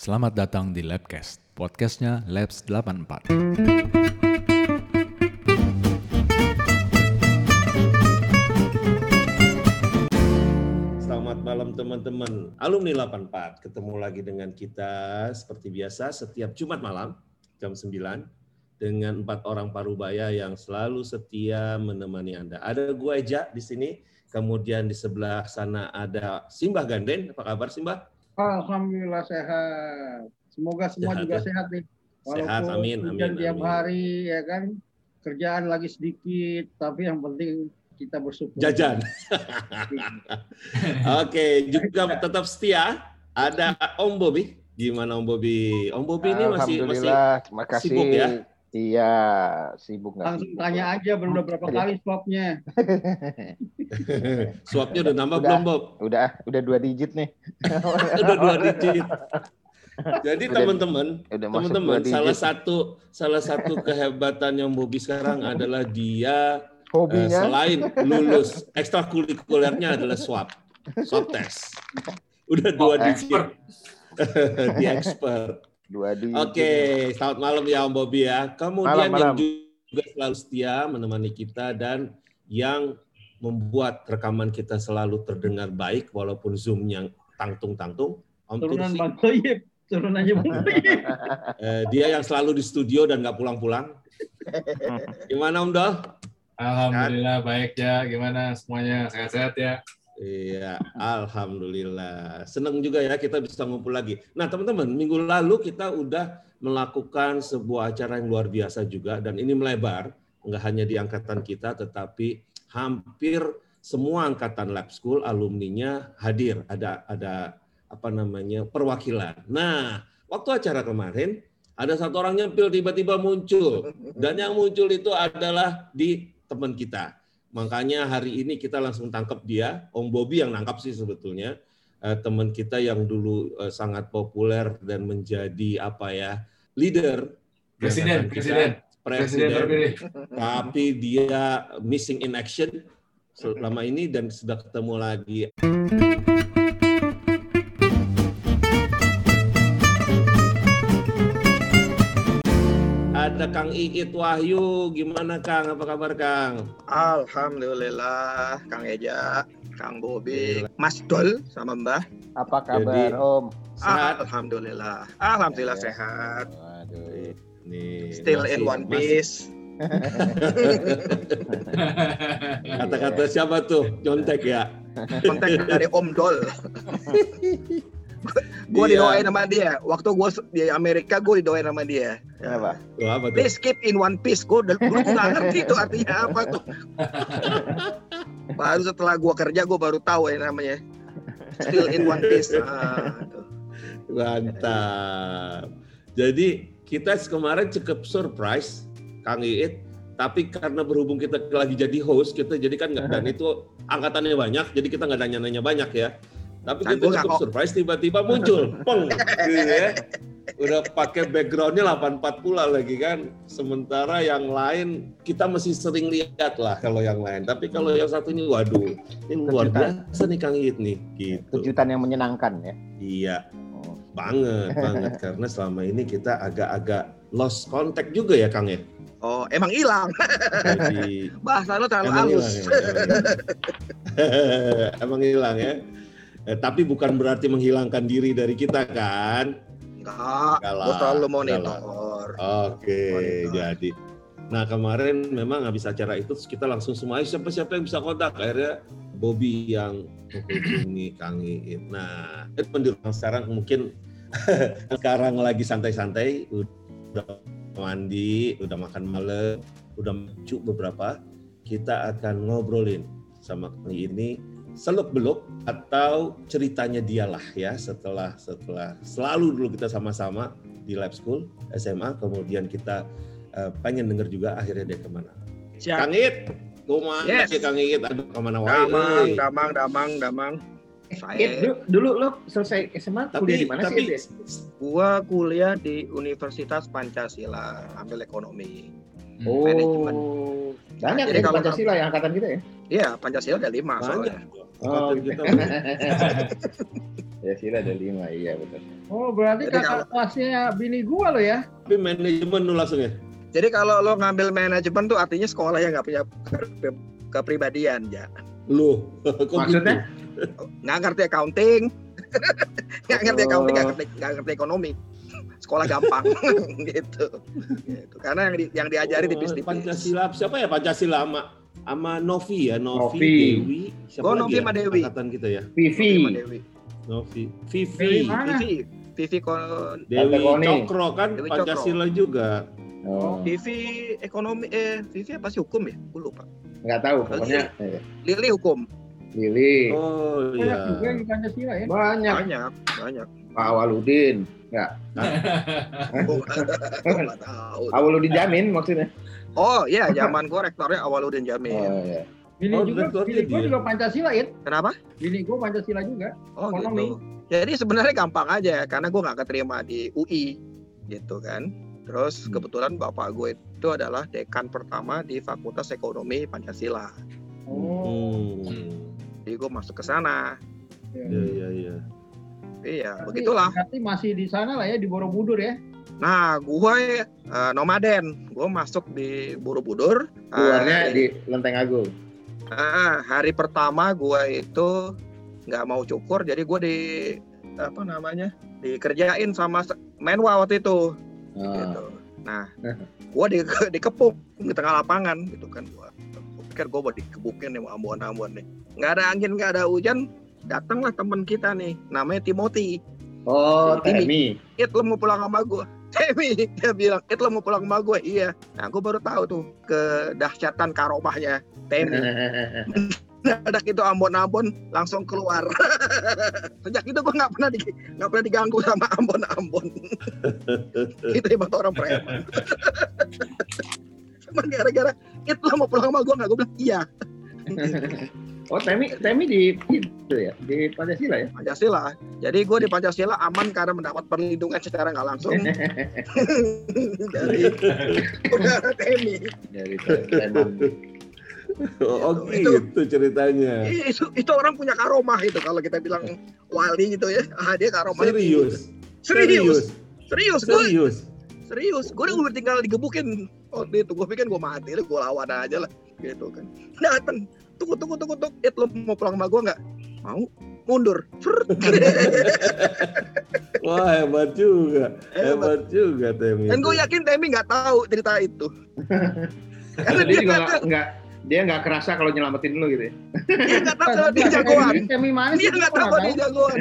Selamat datang di Labcast, podcastnya Labs 84. Selamat malam teman-teman. Alumni 84 ketemu lagi dengan kita seperti biasa setiap Jumat malam jam 9 dengan empat orang parubaya yang selalu setia menemani Anda. Ada gua Eja di sini, kemudian di sebelah sana ada Simbah Ganden. Apa kabar Simbah? Alhamdulillah sehat. Semoga semua Sehat, juga ya? sehat nih. Sehat, amin, amin, tiap amin. hari ya kan. Kerjaan lagi sedikit, tapi yang penting kita bersyukur. Jajan. Oke, juga tetap setia ada Om Bobi. Gimana Om Bobi? Om Bobi ini masih masih Alhamdulillah, terima kasih. sibuk ya? Iya, sibuk nggak Langsung sibuk. tanya aja belum udah berapa kali swabnya. swabnya udah nambah Udah. belum Bob? Udah, udah dua digit nih. udah dua digit. Jadi teman-teman, teman-teman, salah satu salah satu kehebatan yang Bobby sekarang adalah dia Hobinya selain lulus ekstrakurikulernya adalah swab, swab test. Udah dua Oh, digit. Di expert. dua digit. Oke, selamat malam ya Om Bobby ya. Kemudian Malam, yang malam. juga selalu setia menemani kita dan yang membuat rekaman kita selalu terdengar baik walaupun zoom-nya tangtung-tangtung. Om Turunan. Bang Toyib. Turunannya Bang Toyib. Eh, dia yang selalu di studio dan nggak pulang-pulang. Gimana Om Dol? Alhamdulillah baik ya. Gimana semuanya sehat-sehat ya? Iya, alhamdulillah. Senang juga ya kita bisa ngumpul lagi. Nah, teman-teman, minggu lalu kita udah melakukan sebuah acara yang luar biasa juga dan ini melebar, nggak hanya di angkatan kita tetapi hampir semua angkatan lab school alumninya hadir. Ada ada apa namanya? perwakilan. Nah, waktu acara kemarin ada satu orang nyempil tiba-tiba muncul dan yang muncul itu adalah di teman kita. Makanya hari ini kita langsung tangkap dia, Om Bobby yang nangkap sih sebetulnya. Eh, teman kita yang dulu eh, sangat populer dan menjadi apa ya leader Presiden, kita. presiden, presiden presiden, terpilih. tapi dia missing in action selama ini dan sudah ketemu lagi. Ada Kang Iit Wahyu, gimana Kang? Apa kabar Kang? Alhamdulillah, Kang Eja, Kang Bobi, Mas Dol sama Mbah. apa kabar Jadi- Om? Sehat? Alhamdulillah, Alhamdulillah Ya. sehat. Waduh. Nih, Still masih- in one masih- piece. Kata-kata siapa tuh? Nyontek ya? Kontak dari Om Dol. gue Iya. didoain sama dia. Waktu gue di Amerika, gue didoain sama dia. Kenapa? Tuh, apa tuh? Please keep in one piece. Gue tuh nggak ngerti itu artinya apa tuh. baru setelah gue kerja, gue baru tahu ya namanya. Still in one piece. Ah, tuh. Mantap. Jadi kita kemarin cukup surprise, Kang Iit. Tapi karena berhubung kita lagi jadi host, kita jadi kan nggak dan itu angkatannya banyak, jadi kita nggak nanya-nanya banyak ya. Tapi kita cukup kok. surprise tiba-tiba muncul, peng, gitu ya. Udah pakai backgroundnya 84 pula lagi kan. Sementara yang lain kita masih sering lihat lah kalau yang lain. Tapi kalau yang satu ini, waduh, ini luar Kejutan. biasa nih Kang Iit nih. Gitu. Kejutan yang menyenangkan ya. Iya, Oh. banget banget karena selama ini kita agak-agak lost contact juga ya Kang ya Oh, emang hilang. jadi Bahasa lo terlalu emang halus. hilang ya, emang hilang ya Eh, tapi bukan berarti menghilangkan diri dari kita kan? Enggak, gue enggak monitor. oke Monitor. jadi. Nah kemarin memang habis acara itu kita langsung semua "Ayo, siapa-siapa yang bisa kontak? Akhirnya Bobby yang menghubungi Kang Iit nah itu pendidikan sekarang mungkin sekarang lagi santai-santai udah mandi udah makan malam udah mencu beberapa kita akan ngobrolin sama Kang ini seluk beluk atau ceritanya dialah ya setelah setelah selalu dulu kita sama-sama di lab school SMA kemudian kita eh, pengen denger juga akhirnya dia ke mana Siap. Kang It kumaha Yes. Kang It aduh ke mana wae Damang, damang, damang, damang. It, Saya, dulu, dulu lo selesai SMA tapi kuliah di mana tapi sih? It? gua kuliah di Universitas Pancasila, ambil ekonomi. Manajemen. Oh, banyak Jadi ya kalau- Pancasila yang angkatan kita ya. Iya, Pancasila ada lima Banyak. soalnya. Oh, gitu. Ya sila ada lima, iya betul. Oh, berarti Jadi kakak kelasnya bini gua lo ya? tapi manajemen lu langsung ya. Jadi kalau lo ngambil manajemen tuh artinya sekolah yang nggak punya ke- kepribadian ya. Lu. Kok Maksudnya? gitu? Nggak ngerti accounting, nggak ngerti accounting, nggak Oh. ngerti, nggak ngerti ekonomi. Sekolah gampang gitu. gitu. Karena yang di, yang diajari Oh, tipis-tipis. Pancasila siapa ya Pancasila sama sama Novi ya Novi, Novi. Dewi siapa Oh, lagi Novi ya? sama Dewi. angkatan kita ya Vivi. Novi Vivi mana? Vivi, Vivi kon Dewi. Cokro kan Dewi Cokro. Pancasila juga Oh, Vivi ekonomi eh Vivi apa sih hukum ya? Gue lupa. nggak tahu pokoknya. Lili hukum. Lili. oh Banyak iya juga yang di Pancasila ya. Banyak. Banyak, banyak. Pak Awaludin. Gue nggak tahu. Awaludin Jamin maksudnya. Oh iya, zaman gue rektornya Awaludin Jamin. Oh, iya. Bini Oh, juga, bini dia. juga Pancasila ya. Kenapa? Bini gua Pancasila juga. Oh Ekonomi. gitu. Jadi sebenarnya gampang aja karena gue nggak keterima di UI gitu kan. Terus Hmm. kebetulan bapak gue itu adalah dekan pertama di Fakultas Ekonomi Pancasila. Oh. hmm. Jadi gue masuk ke sana. iya iya iya Iya, begitulah. Berarti masih di sana lah ya di Borobudur ya. Nah, gue eh, nomaden. Gue masuk di Borobudur. Keluarnya di Lenteng Agung. ah, hari pertama gue itu nggak mau cukur, jadi gue di apa namanya dikerjain sama menwa waktu itu. Oh. gitu. Nah, gua di, dikepung di tengah lapangan gitu kan gua. Gua pikir gua mau dikebukin nih sama Ambon-Ambon nih. Nggak ada angin, nggak ada hujan, datanglah teman kita nih, namanya Timothy. Oh, Ini. Temi. It lo mau pulang sama gua. Temi, dia bilang, It lo mau pulang sama gue. Iya. Nah, gua baru tahu tuh kedahsyatan karomahnya Temi. Dadak itu Ambon-Ambon langsung keluar. Sejak itu gua nggak pernah di, nggak pernah diganggu sama Ambon-Ambon. itu hebat orang preman. Cuma gara-gara itu mau pulang sama gua nggak, gua bilang iya. Oh, Temi Temi di itu ya, di Pancasila ya. Pancasila. Jadi gue di Pancasila aman karena mendapat perlindungan secara nggak langsung dari udara TNI. Dari Teman. oh, oh Itu- gitu ceritanya Itu, itu orang punya karomah itu kalau kita bilang wali gitu ya. Ah, dia karomah. serius Serius. Serius. Gue serius serius. Gue udah tinggal digebukin. Oh itu gue pikir gue mati, gue lawan aja lah, gitu kan. Datang, tunggu tunggu tunggu tunggu. It lo mau pulang sama gue nggak? Mau? Mundur. Wah hebat juga Hebat. hebat juga Temi Dan gue yakin Temi nggak tahu cerita itu. Karena dia nggak nggak dia nggak kerasa kalau nyelamatin lu gitu ya. dia nggak tahu kalau dia jagoan. Temi mana sih? Dia nggak tahu kalau dia jagoan.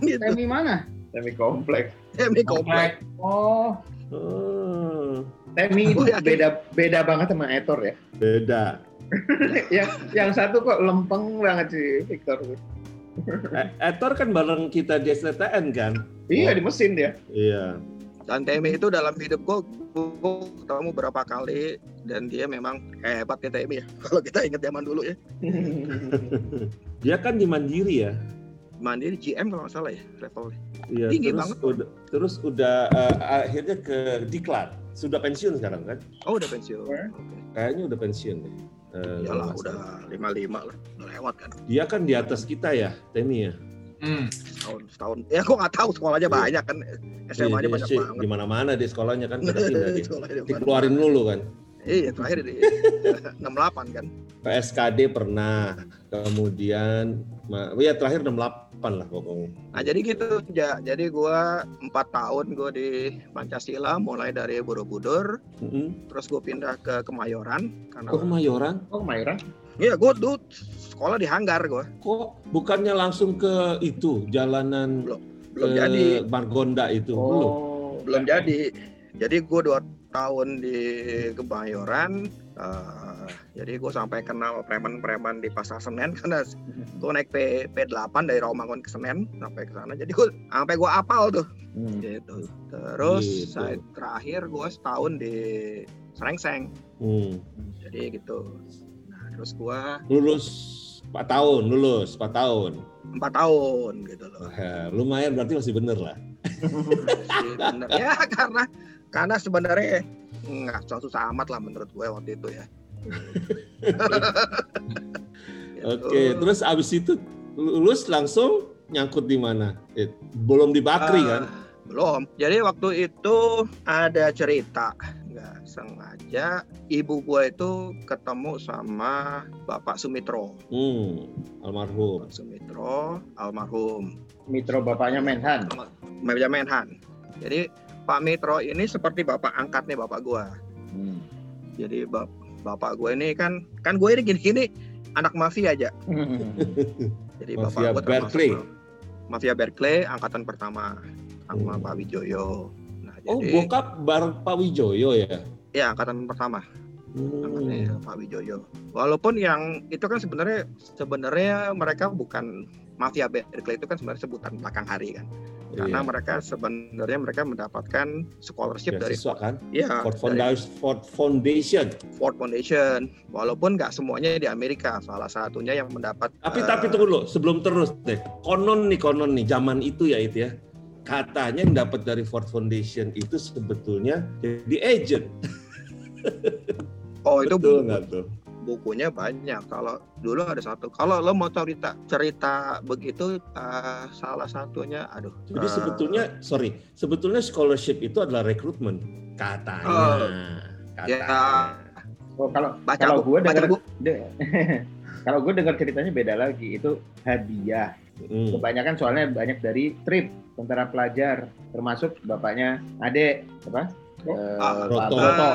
Gitu. Temi mana? Temi kompleks. Temi komplek. Oh, oh, Temi itu beda beda banget sama Etor ya. beda yang yang satu kok lempeng banget sih Victor. E- Etor kan bareng kita di STTN kan Iya di mesin dia. iya Dan Temi itu dalam hidup gue, gue ketemu berapa kali dan dia memang hebat ya Temi ya. Kalau kita ingat zaman dulu ya. dia kan di Mandiri ya Mandiri GM kalau nggak salah ya levelnya. Iya, Tinggi terus banget. udah terus udah eh, akhirnya ke diklat. Sudah pensiun sekarang kan? Oh udah pensiun. Eh. Oke. Kayaknya udah pensiun deh. Eh, Iyalah udah salah. 55 lah. Udah lewat kan. Dia kan di atas kita ya, Temi ya. Hmm. Setahun, setahun. Ya gue nggak tahu sekolahnya Iya. banyak kan. SMA-nya Iya, banyak sih, banget. Di mana-mana di sekolahnya kan pada pindah dia. Dikeluarin dulu kan. Iya terakhir di 68 kan. PSKD pernah, kemudian ya terakhir 68 lah pokoknya. Nah jadi gitu ja. Jadi gua empat tahun gue di Pancasila mulai dari Borobudur, Mm-mm. terus gue pindah ke Kemayoran karena Kok Kemayoran? Oh Kemayoran. Iya gue dulu sekolah di Hanggar gue. Kok bukannya langsung ke itu jalanan Belum ke jadi, Margonda itu? Belum. Oh. belum jadi. Jadi gue dua tahun di Kemayoran. eh, jadi gue sampai kenal preman-preman di pasar Senen karena gue naik P P8 dari Rawamangun ke Senen sampai ke sana. Jadi gue sampai gue apal tuh. Hmm. Gitu. Terus Gitu. saya terakhir gue setahun di Serengseng. Hmm. Jadi gitu. Nah terus gue Lulus 4 tahun, lulus 4 tahun. empat tahun gitu loh. Lumayan berarti masih bener lah. Masih bener. ya karena karena sebenarnya nggak susah amat lah menurut gue waktu itu ya. Oke, terus abis itu lulus langsung nyangkut di mana? Eh, belum di Bakri Ah, kan? Belum. Jadi waktu itu ada cerita nggak sengaja ibu gue itu ketemu sama Bapak Sumitro. Hmm, almarhum. Bapak Sumitro almarhum Mitro bapaknya Menhan. Meja Menhan. Jadi Pak Mitro ini seperti bapak angkatnya bapak gue. Hmm. Jadi bap- bapak gue ini kan kan gue ini gini-gini anak mafia aja. Jadi Mafia bapak gue Berkeley. Mafia Berkeley angkatan pertama sama Hmm. Pak Wijoyo. Nah, Oh, jadi bokap bar Pak Wijoyo ya? ya angkatan pertama. Hmm. angkatannya Pak Wijoyo. Walaupun yang itu kan sebenarnya sebenarnya mereka bukan mafia Berkeley itu kan sebenarnya sebutan belakang hari kan. Karena Iya. mereka sebenarnya mereka mendapatkan scholarship dari Beasiswa kan? ya Ford dari Foundation. Ford Foundation. Ford Foundation. Walaupun nggak semuanya di Amerika, salah satunya yang mendapat Tapi eh, tapi tunggu dulu, sebelum terus deh. Konon nih konon nih zaman itu ya itu ya. Katanya yang dapat dari Ford Foundation itu sebetulnya jadi agent. oh itu Betul nggak tuh? Bukunya banyak. Kalau dulu ada satu. Kalau lo mau cerita cerita begitu eh, salah satunya aduh. Jadi eh, sebetulnya sorry, sebetulnya scholarship itu adalah rekrutmen katanya. Oh. katanya. ya Oh, kalau baca kalau gue baca dengar kalau gue dengar ceritanya beda lagi. Itu hadiah. Hmm. Kebanyakan soalnya banyak dari trip tentara pelajar, termasuk bapaknya Ade apa? Eh, Ah, Pak Roto.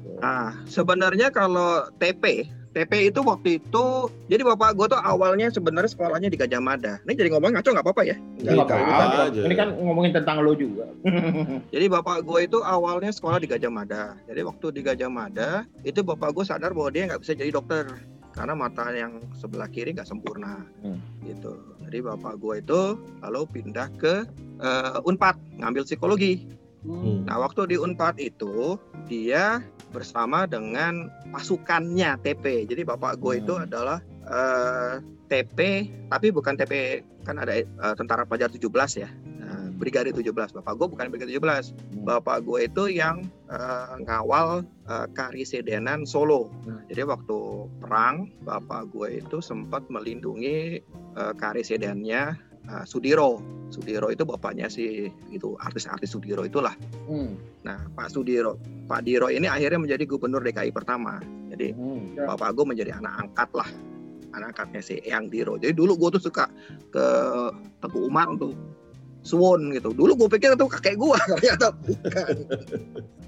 Broto. Ah, sebenarnya kalau TP, TP itu waktu itu, jadi bapak gue tuh awalnya sebenarnya sekolahnya di Gajah Mada. Ini jadi ngomong ngaco nggak apa-apa ya? Nggak apa-apa. aja. Ini kan ngomongin tentang lo juga. Jadi bapak gue itu awalnya sekolah di Gajah Mada. Jadi waktu di Gajah Mada, itu bapak gue sadar bahwa dia nggak bisa jadi dokter karena mata yang sebelah kiri nggak sempurna, Hmm. gitu. Jadi bapak gue itu lalu pindah ke eh, Unpad ngambil psikologi. Hmm. Nah, waktu di Unpad itu dia bersama dengan pasukannya TP. Jadi bapak gue itu Hmm. adalah eh, TP, tapi bukan TP kan ada eh, tentara pelajar 17 ya. Nah, Brigade 17. Bapak gue bukan Brigade 17. Bapak gue itu yang eh, ngawal eh, Karisidenan Solo. Nah, jadi waktu perang, bapak gue itu sempat melindungi eh, Karisidennya eh, Sudiro. Sudiro itu bapaknya si itu artis-artis Sudiro itulah. Hmm. Nah, Pak Sudiro, Pak Diro ini akhirnya menjadi gubernur DKI pertama. Jadi Hmm. bapak gue menjadi anak angkat lah, anak angkatnya si Eyang Diro. Jadi dulu gue tuh suka ke Teguh Umar untuk suwon gitu. Dulu gue pikir itu kakek gue, ternyata bukan.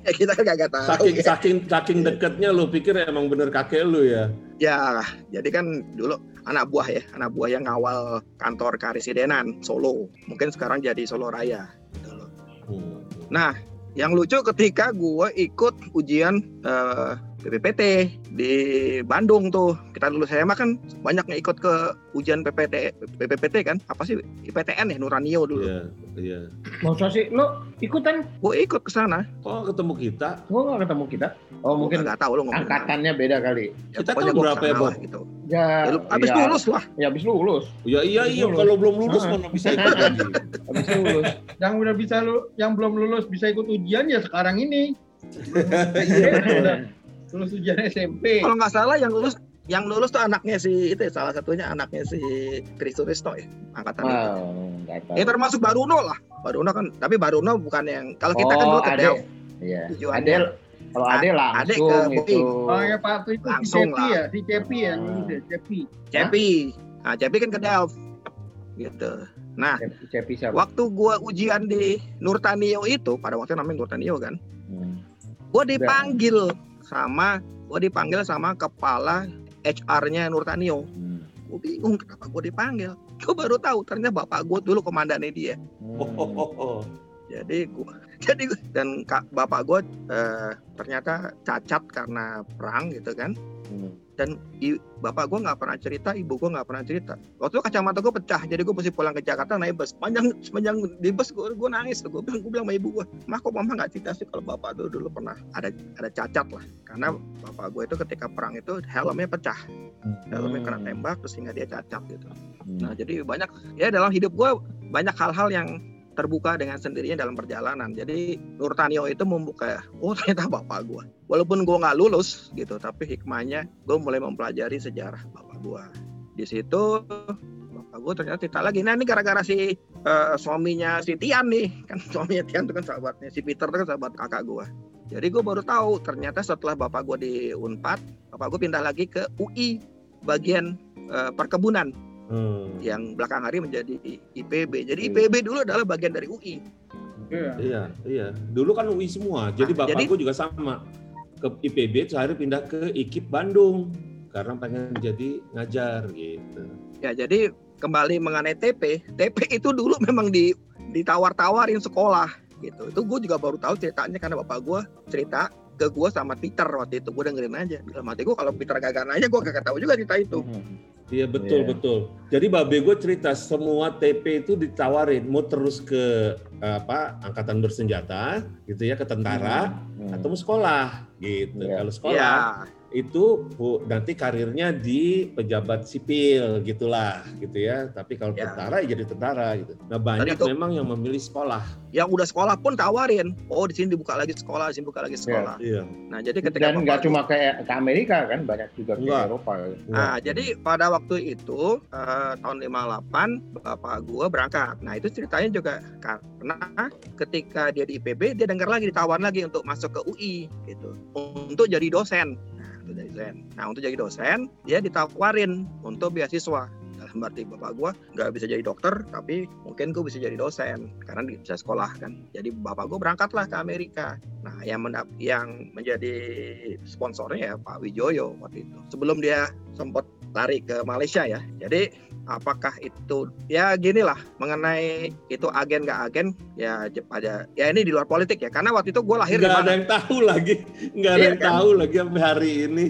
ya kita kan gak tahu. Saking ya. saking saking deketnya lu pikir emang bener kakek lu ya. Ya, jadi kan dulu anak buah ya, anak buah yang ngawal kantor Karisidenan Solo. Mungkin sekarang jadi Solo Raya. Gitu loh. Hmm. Nah, yang lucu ketika gue ikut ujian eh, PPPT di Bandung tuh. Kita lulus SMA kan banyak yang ikut ke ujian PPT, PPPT kan? Apa sih IPTN ya Nuranio dulu. Iya, iya. Masa sih lo ikutan? Gue ikut ke sana. Kok ketemu kita? Gue gak ketemu kita. Oh mungkin nggak tahu lo ngomong. angkatannya beda kali. Ya, Kita kan berapa ya, Bob? lah, gitu. Ya, Ya, abis ya, lulus lah. Ya habis lulus. Ya iya iya Lulus. kalau belum lulus Ah. mana bisa ikut lagi. Habis lulus. Yang udah bisa lu, yang belum lulus bisa ikut ujian ya sekarang ini. Udah lulus ujian SMP. Kalau nggak salah yang lulus yang lulus tuh anaknya si itu ya, salah satunya anaknya si Kristurisno ya angkatan itu. Wow, tahu. Ya termasuk Baruno lah. Baruno kan, tapi Baruno bukan yang kalau kita kan Oh, dulu ke. Delf. Iya. Tujuannya. Ade kalau Ade langsung Ade ke itu. Oh ya Pak itu si Langsung Cepi lah. ya, si Cepi ya, Ah. ya, Cepi. Cepi. Nah, Cepi kan ke Delf. Gitu. Nah, Cepi- Cepi siapa? waktu gua ujian di Nurtanio itu, pada waktu itu namanya Nurtanio kan, Hmm. gua dipanggil sama gua dipanggil sama kepala HR-nya Nurtanio. Hmm. Gue bingung kenapa gue dipanggil. Gue baru tahu ternyata bapak gue dulu komandannya dia. Oh, oh, oh, oh. Jadi gua, jadi gua- dan kak, bapak gue eh, ternyata cacat karena perang gitu kan. Hmm. Dan i- bapak gue nggak pernah cerita, ibu gue nggak pernah cerita. Waktu itu kacamata gue pecah, jadi gue mesti pulang ke Jakarta naik bus. Sepanjang sepanjang di bus gue gue nangis. Gue bilang gue bilang sama ibu gue, mah kok mama nggak cerita sih kalau bapak tuh dulu pernah ada ada cacat lah. Karena bapak gue itu ketika perang itu helmnya pecah, helmnya kena tembak terus sehingga dia cacat gitu. Hmm. Nah jadi banyak ya dalam hidup gue banyak hal-hal yang terbuka dengan sendirinya dalam perjalanan. Jadi Nurtanio itu membuka, oh ternyata bapak gue. Walaupun gue nggak lulus gitu, tapi hikmahnya gue mulai mempelajari sejarah bapak gue. Di situ bapak gue ternyata cerita lagi. Nah ini gara-gara si eh, suaminya si Tian nih, kan suaminya Tian itu kan sahabatnya si Peter itu kan sahabat kakak gue. Jadi gue baru tahu ternyata setelah bapak gue di Unpad, bapak gue pindah lagi ke UI bagian eh, perkebunan Hmm. yang belakang hari menjadi IPB. Jadi Hmm. IPB dulu adalah bagian dari UI. Iya. Iya, iya. Dulu kan UI semua. Jadi Nah, jadi- bapakku juga sama. Ke IPB akhirnya pindah ke IKIP Bandung karena pengen jadi ngajar gitu. Ya, jadi kembali mengenai TP, TP itu dulu memang di ditawar-tawarin sekolah gitu. Itu gue juga baru tahu ceritanya karena bapak gue cerita ke gue sama Peter waktu itu gue dengerin aja. Dalam hati gue kalau Peter gak nanya gue gak tahu juga cerita itu. Iya betul Iya. betul. Jadi babe gue cerita semua TP itu ditawarin mau terus ke apa angkatan bersenjata gitu ya ke tentara Hmm. atau mau sekolah gitu. Iya. Kalau sekolah Iya. Itu Bu, nanti karirnya di pejabat sipil gitulah gitu ya. Tapi kalau Ya. tentara ya jadi tentara gitu. Nah banyak itu- memang yang memilih sekolah. Yang udah sekolah pun tawarin. Oh di sini dibuka lagi sekolah, di sini dibuka lagi sekolah. Iya. Nah jadi ketika Dan nggak cuma kayak ke Amerika kan, banyak juga ke Enggak. Eropa. Nah, jadi pada waktu itu eh, tahun 58 bapak gua berangkat. Nah, itu ceritanya juga karena ketika dia di IPB dia dengar lagi ditawar lagi untuk masuk ke UI gitu. Untuk jadi dosen. Untuk jadi dosen. Nah, untuk jadi dosen dia ditawarin untuk beasiswa. Dalam arti bapak gua nggak bisa jadi dokter, tapi mungkin gua bisa jadi dosen karena bisa sekolah kan. Jadi bapak gua berangkatlah ke Amerika. Nah, yang mendap yang menjadi sponsornya ya Pak Wijoyo waktu itu. Sebelum dia sempat lari ke Malaysia ya. Jadi apakah itu ya gini lah mengenai itu agen nggak agen ya jep aja ya ini di luar politik ya karena waktu itu gue lahir di Nggak ada mana yang tahu lagi, nggak ada Iya yang kan? tahu lagi sampai hari ini.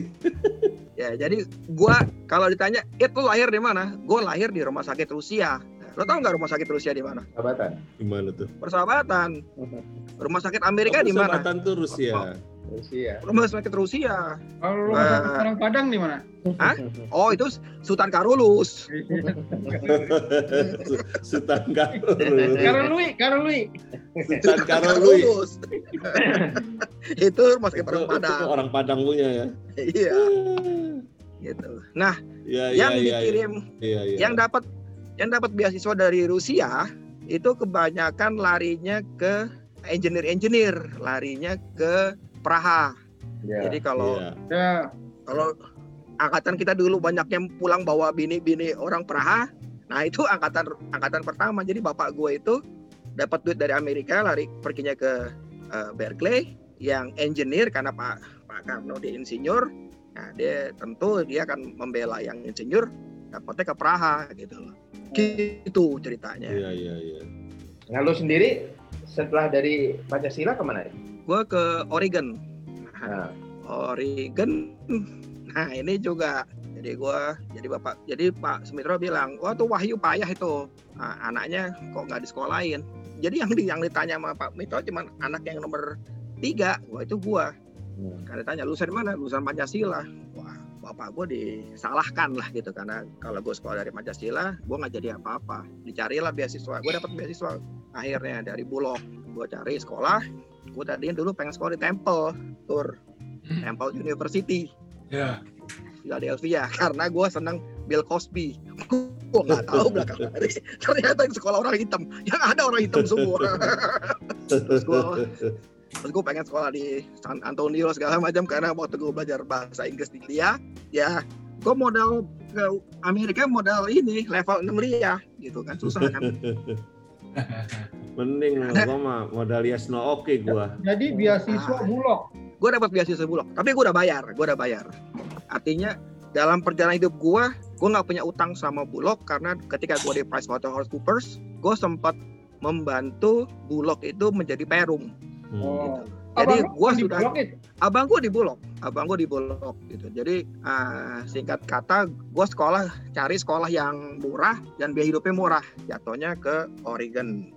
ya jadi gue kalau ditanya itu lahir di mana gue lahir di rumah sakit Rusia Nah, lo tau nggak rumah sakit Rusia di mana Sahabatan. Gimana tuh? persahabatan rumah sakit Amerika Oh, di mana persahabatan tuh Rusia. Rusia. rumah sakit Rusia Kalau lu Eh. uh, orang Padang di mana? Hah? oh itu Sultan Karolus Sultan Karolus. Karolui, Karolui. Sultan Karolus. itu rumah sakit Itu, orang itu Padang orang Padang punya ya. iya gitu nah Iya, iya, yang iya, dikirim Iya, iya. yang dapat yang dapat beasiswa dari Rusia itu kebanyakan larinya ke engineer-engineer, larinya ke Praha. Ya. Jadi kalau Iya. Ya, kalau angkatan kita dulu banyak yang pulang bawa bini-bini orang Praha, nah itu angkatan angkatan pertama. Jadi bapak gue itu dapat duit dari Amerika, lari perginya ke eh, Berkeley, yang engineer karena Pak Pak Karno dia insinyur. Nah, dia tentu dia akan membela yang insinyur, dapatnya ke Praha gitu loh. Gitu ceritanya. Iya, iya, iya. Nah, lu sendiri setelah dari Pancasila ke mana? Gue ke Oregon. Nah, Oregon. Nah ini juga. Jadi gua jadi bapak jadi Pak Sumitro bilang wah tuh Wahyu payah itu. Nah, anaknya kok nggak disekolahin? Jadi yang di, yang ditanya sama Pak Mitro cuman anak yang nomor tiga wah itu gua. Hmm. karena ditanya lulusan mana? Lulusan Pancasila. Wah bapak gua disalahkan lah gitu karena kalau gue sekolah dari Pancasila gue nggak jadi apa-apa. Dicarilah beasiswa gue dapat beasiswa akhirnya dari Bulog. Gue cari sekolah gue tadinya dulu pengen sekolah di Temple Tur. Temple University. Ya. Philadelphia karena gue seneng Bill Cosby. Gue nggak tahu belakang hari ternyata yang sekolah orang hitam. Yang ada orang hitam semua. Terus gue terus gue pengen sekolah di San Antonio segala macam karena waktu gue belajar bahasa Inggris di dia ya gue modal ke Amerika modal ini level 6 lia gitu kan. Susah kan Mending gua mah modal Yasno oke gua. jadi beasiswa Ah. Bulog. gue dapat beasiswa bulog tapi gue udah bayar gue udah bayar artinya dalam perjalanan hidup gue gue nggak punya utang sama bulog karena ketika gue di PricewaterhouseCoopers gue sempat membantu bulog itu menjadi perum Hmm. Oh. Jadi Abang gua di sudah- abang gue di bulog abang gue di bulog gitu jadi ah, singkat kata gue sekolah cari sekolah yang murah dan biaya hidupnya murah jatuhnya ke Oregon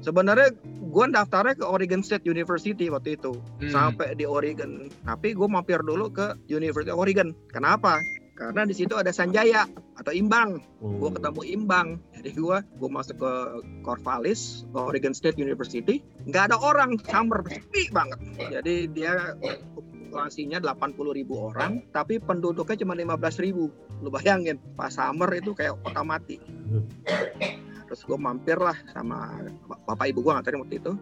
sebenarnya gue daftarnya ke Oregon State University waktu itu Hmm. sampai di Oregon. Tapi gue mampir dulu ke University of Oregon. Kenapa? Karena di situ ada Sanjaya atau Imbang. Hmm. Gue ketemu Imbang. Jadi gue gue masuk ke Corvallis, Oregon State University. Nggak ada orang, summer sepi banget. Jadi dia populasinya 80 ribu orang, tapi penduduknya cuma 15 ribu. Lu bayangin, pas summer itu kayak kota mati. Terus gue mampir lah sama bapak ibu gue nganterin waktu itu.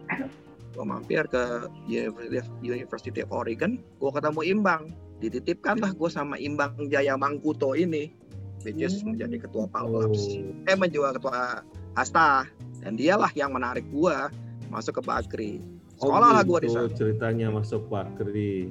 Gue mampir ke University of Oregon. Gue ketemu Imbang. Dititipkan lah gue sama Imbang Jaya Mangkuto ini. Which is menjadi ketua Palabs. Oh. Eh menjual ketua Asta. Dan dialah yang menarik gue masuk ke Bakri. Sekolah lah gue di gitu sana. ceritanya masuk Bakri.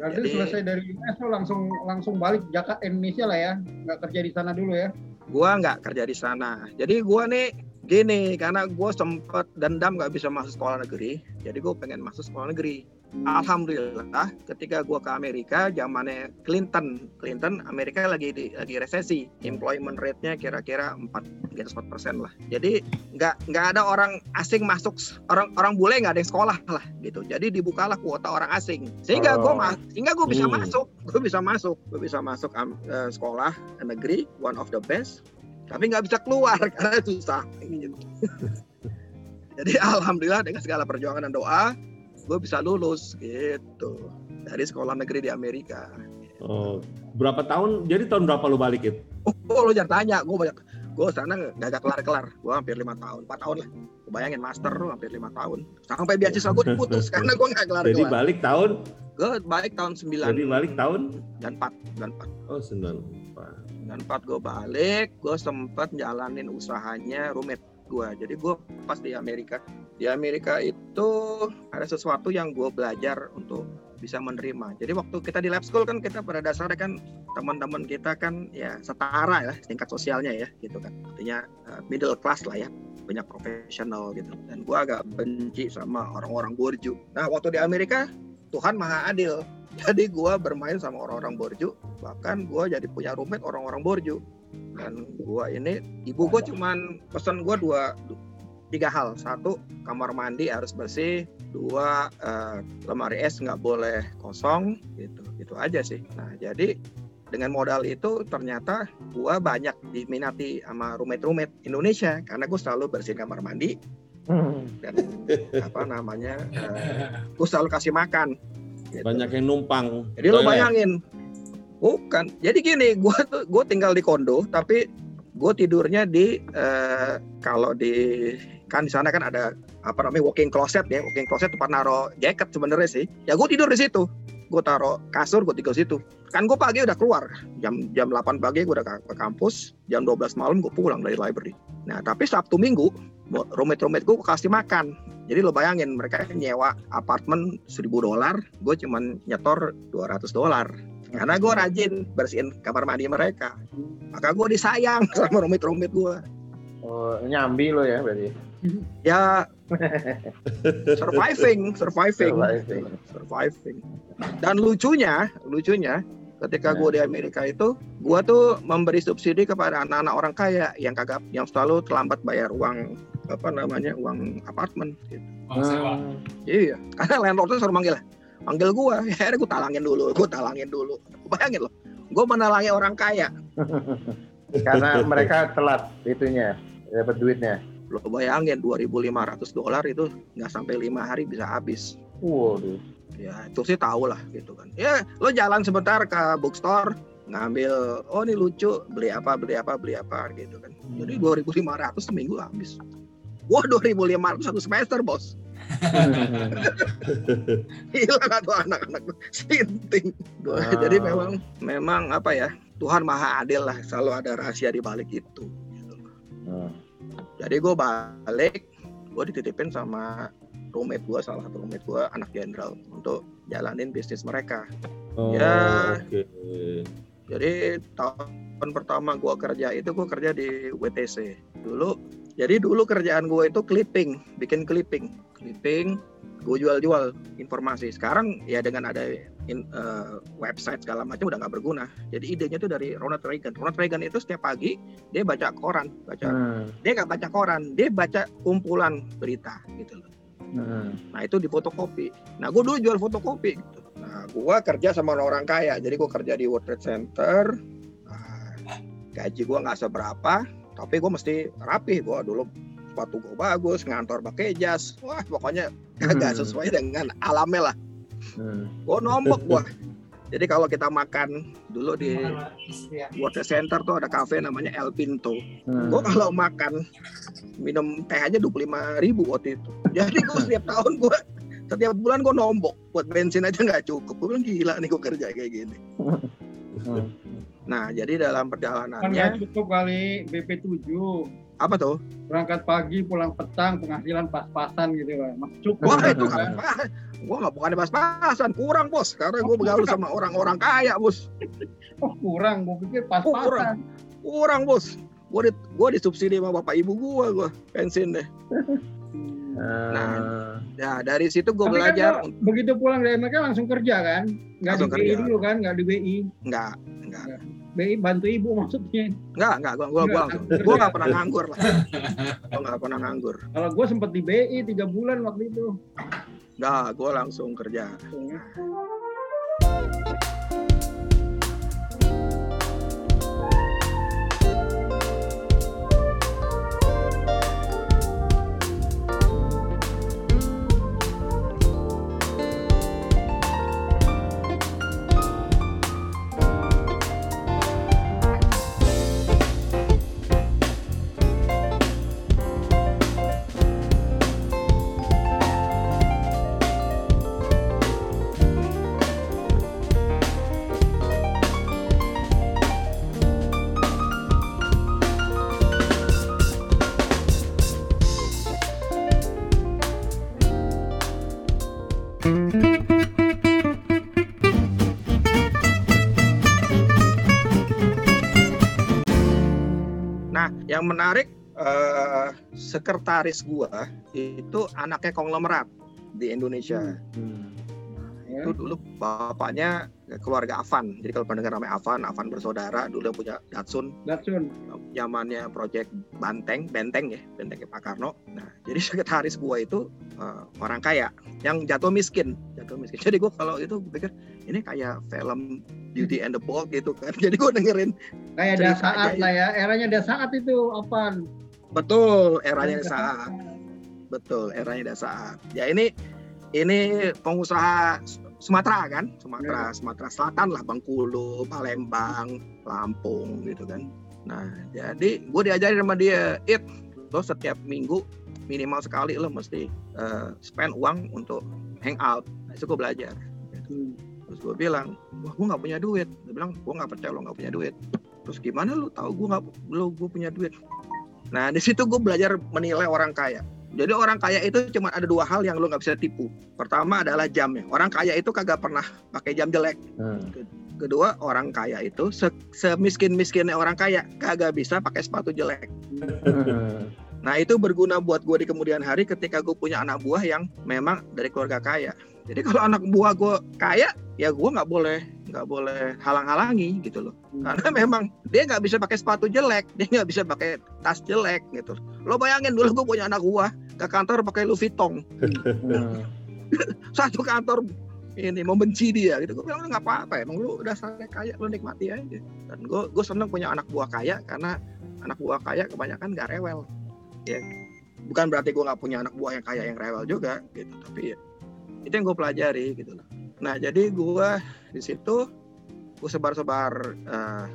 Berarti Jadi- selesai dari lo langsung langsung balik Jakarta Indonesia lah ya, nggak kerja di sana dulu ya. gua nggak kerja di sana. Jadi gua nih gini karena gue sempet dendam nggak bisa masuk sekolah negeri, jadi gue pengen masuk sekolah negeri. Alhamdulillah, ketika gua ke Amerika, zamannya Clinton, Clinton Amerika lagi di, lagi resesi, employment rate-nya kira-kira 4 di atas 4 persen lah. Jadi nggak nggak ada orang asing masuk, orang orang bule nggak ada yang sekolah lah gitu. Jadi dibukalah kuota orang asing, sehingga Oh. gua ma- sehingga gue bisa Hmm. masuk, gue bisa masuk, gue bisa masuk am- eh, sekolah negeri, one of the best tapi nggak bisa keluar karena susah Gitu. jadi alhamdulillah dengan segala perjuangan dan doa gue bisa lulus gitu dari sekolah negeri di Amerika Oh, berapa tahun? Jadi tahun berapa lu balik itu? oh lo jangan tanya gue banyak gue sana gak kelar kelar gue hampir lima tahun empat tahun lah Lu bayangin master lu hampir lima tahun sampai beasiswa gue diputus karena gue nggak kelar Jadi balik tahun? gue balik tahun 9 Jadi balik tahun? dan 4 dan 4 Oh, 9. dan 4 gue balik gue sempat jalanin usahanya roommate gue jadi gue pas di Amerika di Amerika itu ada sesuatu yang gue belajar untuk bisa menerima. Jadi waktu kita di lab school kan kita pada dasarnya kan teman-teman kita kan ya setara ya tingkat sosialnya ya gitu kan. Artinya uh, middle class lah ya banyak profesional gitu. Dan gue agak benci sama orang-orang borju. Nah waktu di Amerika Tuhan maha adil. Jadi gue bermain sama orang-orang borju bahkan gue jadi punya roommate orang-orang borju. Dan gue ini ibu gue cuman pesan gue dua du- tiga hal. Satu kamar mandi harus bersih. Dua eh, lemari es nggak boleh kosong. Gitu gitu aja sih. Nah jadi dengan modal itu ternyata gue banyak diminati sama roommate-roommate Indonesia karena gue selalu bersihin kamar mandi. Dan apa namanya gue selalu kasih makan. Gitu. Banyak yang numpang. Jadi lo bayangin, bukan. Jadi gini, gue tuh gue tinggal di kondo, tapi gue tidurnya di eh, kalau di kan di sana kan ada apa namanya walking closet ya, walking closet tempat naruh jaket sebenarnya sih. Ya gue tidur di situ. Gue taruh kasur, gue tinggal di situ. Kan gue pagi udah keluar, jam jam 8 pagi gue udah ke, kampus, jam 12 malam gue pulang dari library. Nah tapi Sabtu Minggu, roommate-roommate gue kasih makan. Jadi lo bayangin mereka nyewa apartemen 1000 dolar, gue cuman nyetor 200 dolar. Karena gue rajin bersihin kamar mandi mereka. Maka gue disayang sama roommate-roommate gue. Oh, nyambi lo ya berarti. Ya surviving, surviving, Surviving. surviving. Dan lucunya, lucunya ketika gue di Amerika itu, gue tuh memberi subsidi kepada anak-anak orang kaya yang kagak, yang selalu terlambat bayar uang apa namanya uang apartemen. Gitu. Bang sewa. Hmm. Iya, karena landlordnya suruh manggil manggil gue, ya akhirnya gue talangin dulu, gue talangin dulu. Bayangin loh, gue menalangi orang kaya. Karena mereka telat itunya dapat duitnya. Lo bayangin 2.500 dolar itu nggak sampai lima hari bisa habis. Waduh. Ya itu sih tahu lah gitu kan. Ya lo jalan sebentar ke bookstore ngambil, oh ini lucu, beli apa, beli apa, beli apa gitu kan. Jadi 2.500 seminggu habis. Wah 2.500 satu semester bos. Hilang tuh anak-anak sinting. Ah. Jadi memang memang apa ya Tuhan maha adil lah selalu ada rahasia di balik itu. Hmm. Jadi gue balik, gue dititipin sama roommate gue, salah satu roommate gue anak jenderal untuk jalanin bisnis mereka. Oh, Ya. oke. Jadi tahun pertama gue kerja itu gue kerja di WTC dulu. Jadi dulu kerjaan gue itu clipping, bikin clipping, clipping. Gue jual-jual informasi. Sekarang ya dengan ada in- eh, website segala macam udah nggak berguna. Jadi idenya tuh dari Ronald Reagan. Ronald Reagan itu setiap pagi dia baca koran, baca Hmm. dia nggak baca koran, dia baca kumpulan berita gitu loh. Hmm. Nah itu di fotokopi. Nah gue dulu jual fotokopi. Gitu. Nah gue kerja sama orang kaya, jadi gue kerja di World Trade Center, gaji gue nggak seberapa tapi gue mesti rapi gue dulu sepatu gue bagus ngantor pakai jas. Wah pokoknya kagak Hmm. sesuai dengan alamnya lah. Hmm. gue nombok gue jadi kalau kita makan dulu di World Trade Center tuh ada cafe namanya El Pinto. Hmm. gue kalau makan minum teh aja dua ribu waktu itu. Jadi gue setiap tahun gue setiap bulan gue nombok. Buat bensin aja nggak cukup. Gue bilang gila nih gue kerja kayak gini. Hmm. Nah jadi dalam Kan perjalanannya nggak cukup kali BP7. apa tuh Berangkat pagi, pulang petang, penghasilan pas-pasan gitu kan. Mas cukup. wah itu kan? kan gue nggak bukan pas-pasan kurang bos karena gue bergaul sama orang-orang kaya bos Oh kurang, gue pikir kurang. pas-pasan. kurang bos gue di, gue disubsidi sama bapak ibu gue gue bensin deh Hmm. Ah. nah dari situ gue kan belajar lo begitu pulang dari Amerika langsung kerja kan? Nggak di Langsung BI kerja. dulu kan? Nggak di BI. nggak nggak BI bantu ibu maksudnya. nggak nggak gue gue kerja. gue nggak pernah nganggur lah gue nggak pernah nganggur Kalau gue sempet di BI tiga bulan waktu itu. nggak gue langsung kerja Nah, yang menarik eh, sekretaris gua itu anaknya konglomerat di Indonesia. Hmm. Itu dulu bapaknya keluarga Avan. Jadi kalau pendengar namanya Avan, Avan bersaudara dulu punya Datsun Datsun. Zamannya proyek Banteng, Benteng ya, Bentengnya Pak Karno. Nah, jadi sekretaris gua itu eh, orang kaya yang jatuh miskin, jatuh miskin. Jadi gua kalau itu pikir ini kayak film Beauty and the Bold gitu kan. Jadi gua dengerin Kayak ada saat lah ya. Eranya ada saat itu apa? betul eranya saat Betul, eranya ada saat. Ya ini ini pengusaha Sumatera kan, Sumatera, Sumatera Selatan lah, Bengkulu, Palembang, Lampung gitu kan. Nah, jadi gue diajarin sama dia, it lo setiap minggu minimal sekali lo mesti eh, spend uang untuk hangout. Nah, itu gue belajar. Hmm. Terus gue bilang, wah gue nggak punya duit. Dia bilang, gue nggak percaya lo nggak punya duit. Terus gimana lu tahu gue nggak, lo gue punya duit? Nah di situ gue belajar menilai orang kaya. Jadi orang kaya itu cuma ada dua hal yang lo nggak bisa tipu. Pertama adalah jamnya. Orang kaya itu kagak pernah pakai jam jelek. Hmm. Kedua orang kaya itu se semiskin miskinnya orang kaya kagak bisa pakai sepatu jelek. Hmm. Nah itu berguna buat gue di kemudian hari ketika gue punya anak buah yang memang dari keluarga kaya. Jadi kalau anak buah gue kaya, ya gue nggak boleh nggak boleh halang-halangi gitu loh. Karena memang dia nggak bisa pakai sepatu jelek, dia nggak bisa pakai tas jelek gitu. Lo bayangin dulu gue punya anak buah ke kantor pakai Louis Vuitton, Hmm. satu kantor ini membenci dia gitu. Gue bilang nggak apa-apa, emang lu udah sampai kaya lu nikmati aja. Dan gue gue seneng punya anak buah kaya karena anak buah kaya kebanyakan nggak rewel. Ya bukan berarti gue nggak punya anak buah yang kaya yang rewel juga gitu, tapi ya, itu yang gue pelajari gitu loh. Nah jadi gue di situ gue sebar-sebar, uh,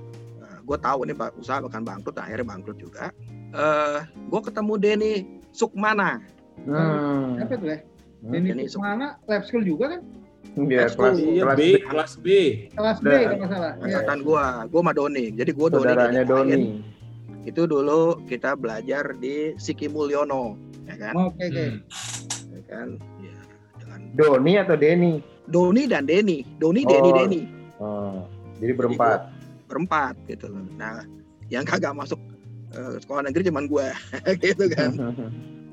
gue tahu nih pak usaha bahkan bangkrut, nah, akhirnya bangkrut juga. Eh gue ketemu Denny Sukmana. Hmm. Apa tuh ya? Hmm. Ini Ini mana? Lab school juga kan? Iya, kelas, Iya, kelas B, B. kelas B. Kelas B kalau nggak salah. Iya. angkatan gua gua sama Doni jadi gua Doni Saudaranya jadi. Doni. itu dulu kita belajar di Siki Mulyono ya kan Oke oke. Hmm. ya kan ya, dengan Doni atau Denny? Doni dan Deni Doni Deni Oh. Deni Oh, jadi berempat. berempat gitu loh nah yang kagak masuk eh, sekolah negeri cuman gua gitu kan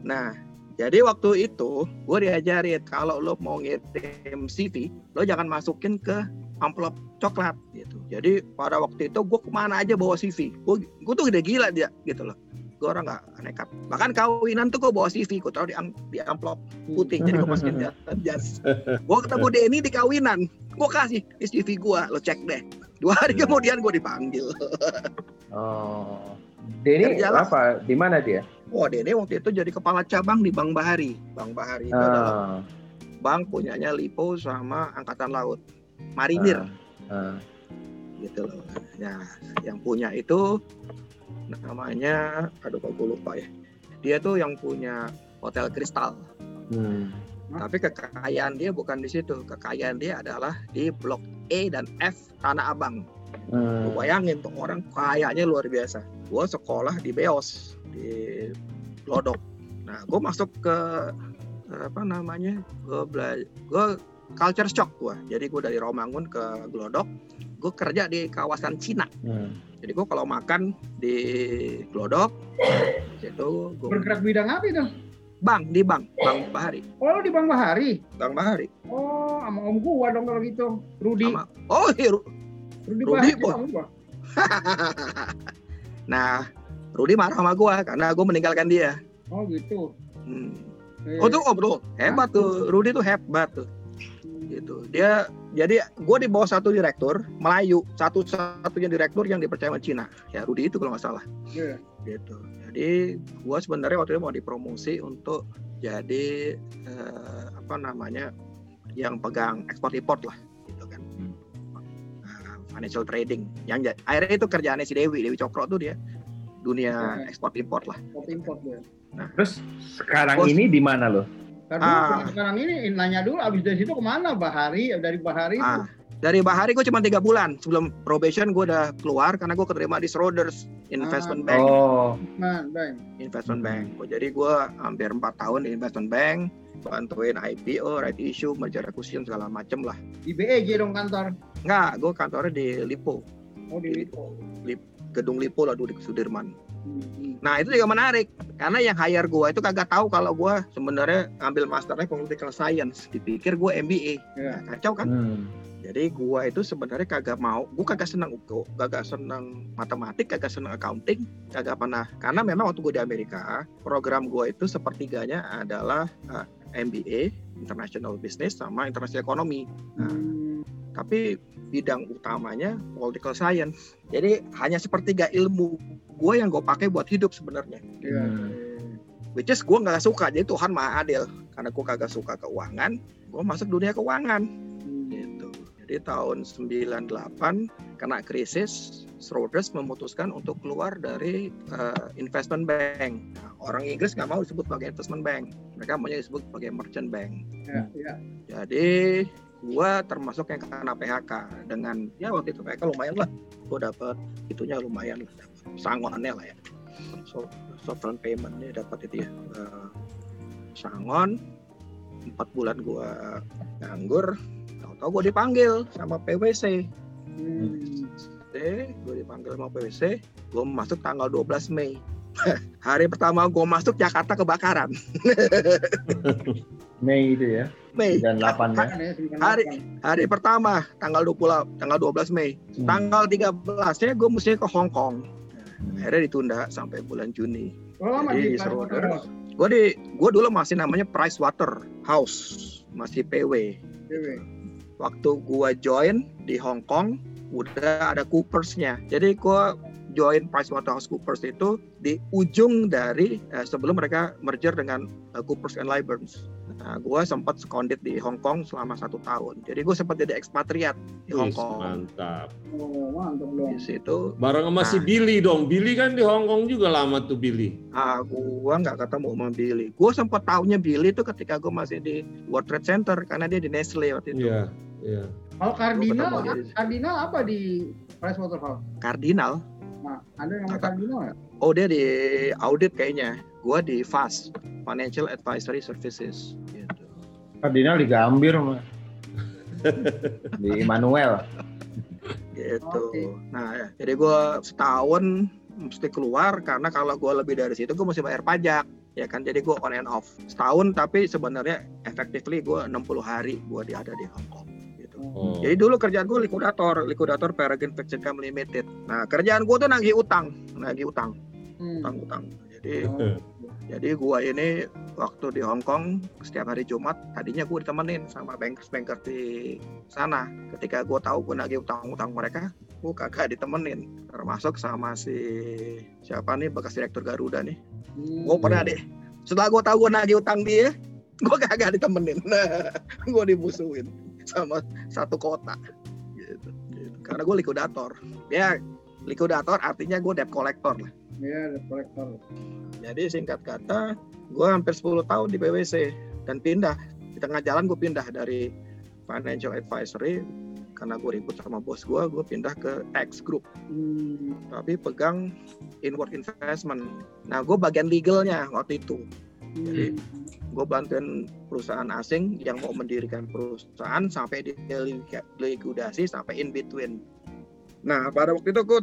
nah jadi waktu itu gue diajarin kalau lo mau ngirim CV lo jangan masukin ke amplop coklat gitu. Jadi pada waktu itu gue ke mana aja bawa CV gue gue tuh udah gila dia gitu loh. Gue orang nggak nekat. Bahkan kawinan tuh gue bawa CV gue taruh di, am- di amplop putih jadi gue masukin di dalam jas gue ketemu Denny di kawinan. Gue kasih di CV gue lo cek deh. Dua hari kemudian gue dipanggil. Oh. Denny Kerjalah. apa? Di mana dia? Wah, Dene waktu itu jadi kepala cabang di Bank Bahari. Bank Bahari itu adalah Ah, bank punyanya Lipo sama Angkatan Laut. Marinir ah. gitu loh. Ya, yang punya itu namanya aduh kok gue lupa ya. Dia tuh yang punya Hotel Kristal. Hmm. Tapi kekayaan dia bukan di situ. Kekayaan dia adalah di Blok E dan F Tanah Abang. Hmm. Lu bayangin tuh orang kayanya luar biasa. Gue sekolah di Beos di Glodok. Nah, gue masuk ke apa namanya? Gue belajar, gue culture shock gue. Jadi gue dari Romangun ke Glodok. Gue kerja di kawasan Cina. Hmm. Jadi gue kalau makan di Glodok, itu gue Bergerak bidang apa itu? bang di bang, bang Bahari, Oh, lu di Bang Bahari. bang Bahari. Oh, sama om gua dong kalau gitu. Rudi. Sama, oh iya, Ru- Rudi, Rudi, Bahari Boy. nah, Rudi marah sama gue karena gue meninggalkan dia. Oh, gitu. Hmm. Eh, Oh tuh om tuh hebat tuh. Rudy tuh hebat tuh. Gitu. Dia jadi gue di bawah satu direktur Melayu satu satunya direktur yang dipercaya sama Cina. Ya Rudy itu kalau nggak salah. Iya. gitu. Jadi gue sebenarnya waktu itu mau dipromosi untuk jadi eh, apa namanya yang pegang ekspor import lah. Nah, financial trading yang akhirnya itu kerjaannya si Dewi Dewi Cokro tuh dia dunia Oke. ekspor import lah Import import ya. Terus sekarang Bos. ini di mana lo? Ah. sekarang ini nanya dulu abis dari situ ke mana Bahari dari Bahari Ah, dari Bahari gue cuma tiga bulan sebelum probation gue udah keluar karena gue keterima di Schroders Investment Bank Oh, nah, Bang. Investment. Bank jadi gue hampir empat tahun di Investment Bank bantuin IPO, right issue, merger acquisition segala macem lah di BEJ dong kantor. nggak gue kantornya di Lipo Oh di Lipo. gedung Lipo lah dulu di Sudirman Hmm, hmm. nah itu juga menarik karena yang hire gue itu kagak tahu kalau gue sebenarnya ambil masternya political science dipikir gue MBA Iya. Nah, kacau kan hmm. Jadi gua itu sebenarnya kagak mau, gua kagak senang UKO, kagak senang matematik, kagak senang accounting, kagak pernah. Karena memang waktu gua di Amerika, program gua itu sepertiganya adalah uh, MBA, International Business sama International Economy. Nah, Hmm. tapi bidang utamanya political science. Jadi hanya sepertiga ilmu gua yang gue pakai buat hidup sebenarnya. Hmm. Which is gue nggak suka, jadi Tuhan maha adil. Karena gua kagak suka keuangan, gua masuk dunia keuangan. Jadi tahun 98 kena krisis, Schroders memutuskan untuk keluar dari eh, investment bank. Nah, orang Inggris nggak mau disebut sebagai investment bank, mereka mau disebut sebagai merchant bank. Ya, ya. Jadi gua termasuk yang kena PHK dengan ya waktu itu PHK lumayan lah, gua dapat itunya lumayan lah, sangonnya lah ya. So, sovereign paymentnya dapat itu ya. eh, sangon empat bulan gua nganggur tahu-tahu gue dipanggil sama PwC Hmm. Gue dipanggil sama PwC gue masuk tanggal 12 Mei. Hari pertama gue masuk Jakarta kebakaran. Mei itu ya, Mei. 98 ya. Kan ya, sembilan Hari. hari pertama tanggal 20 tanggal 12 Mei. Hmm. tanggal 13 nya gue mesti ke Hong Kong. Akhirnya ditunda sampai bulan Juni. Oh, Jadi gue di gue dulu masih namanya Price Water House masih PW Dewe. Waktu gua join di Hong Kong udah ada Coopers-nya. Jadi gua join PricewaterhouseCoopers itu di ujung dari eh, sebelum mereka merger dengan eh, Coopers and Lybrand. Nah, gua sempat sekondit di Hong Kong selama satu tahun. Jadi gue sempat jadi ekspatriat di Hong Kong. mantap. Oh, mantap. Di situ, Bareng sama si Nah. Billy dong. Billy kan di Hong Kong juga lama tuh Billy. ah, gua nggak ketemu sama Billy. Gue sempat tahunya Billy itu ketika gue masih di World Trade Center karena dia di Nestle waktu itu. Iya, iya. Kalau kardinal, ketemu dia. kardinal apa di Price Waterhouse? Kardinal. Nah, ada yang namanya Apa? kardinal ya? Oh dia di audit kayaknya. Gua di FAS, Financial Advisory Services. Gitu. Kardinal di Gambir mah. di Immanuel. Gitu. Oke. Nah, ya. jadi gua setahun mesti keluar karena kalau gua lebih dari situ gua mesti bayar pajak. Ya kan, jadi gua on and off setahun, tapi sebenarnya effectively gua 60 hari gua di ada di Hong Kong. Gitu. Oh. Jadi dulu kerjaan gue likudator, likudator Peregrine Fixed Income Limited. Nah kerjaan gue tuh nagih utang, nagih utang, Hmm. utang-utang. Jadi Oh. Jadi gua ini waktu di Hong Kong setiap hari Jumat tadinya gue ditemenin sama bankers-bankers di sana. Ketika gue tahu gue nagih utang-utang mereka, gue kagak ditemenin. Termasuk sama si siapa nih bekas direktur Garuda nih. Hmm. gue pernah deh. Setelah gue tahu gue nagih utang dia gue kagak ditemenin. Gue dimusuhin sama satu kota. Gitu, gitu. karena gue likudator. Ya likudator artinya gue debt collector lah Iya, ada kolektor. jadi singkat kata gue hampir 10 tahun di PwC dan pindah di tengah jalan gue pindah dari financial advisory karena gue ribut sama bos gue, gue pindah ke X Group Hmm. tapi pegang inward investment. Nah, gue bagian legalnya waktu itu. Jadi gue bantuin perusahaan asing yang mau mendirikan perusahaan sampai di likuidasi sampai in between. Nah, pada waktu itu gue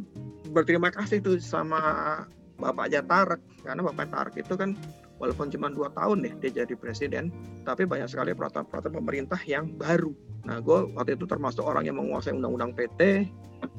berterima kasih tuh sama Bapaknya Tarek karena Bapak Tarek itu kan walaupun cuma dua tahun nih dia jadi presiden, tapi banyak sekali peraturan-peraturan pemerintah yang baru. Nah, gue waktu itu termasuk orang yang menguasai undang-undang PT,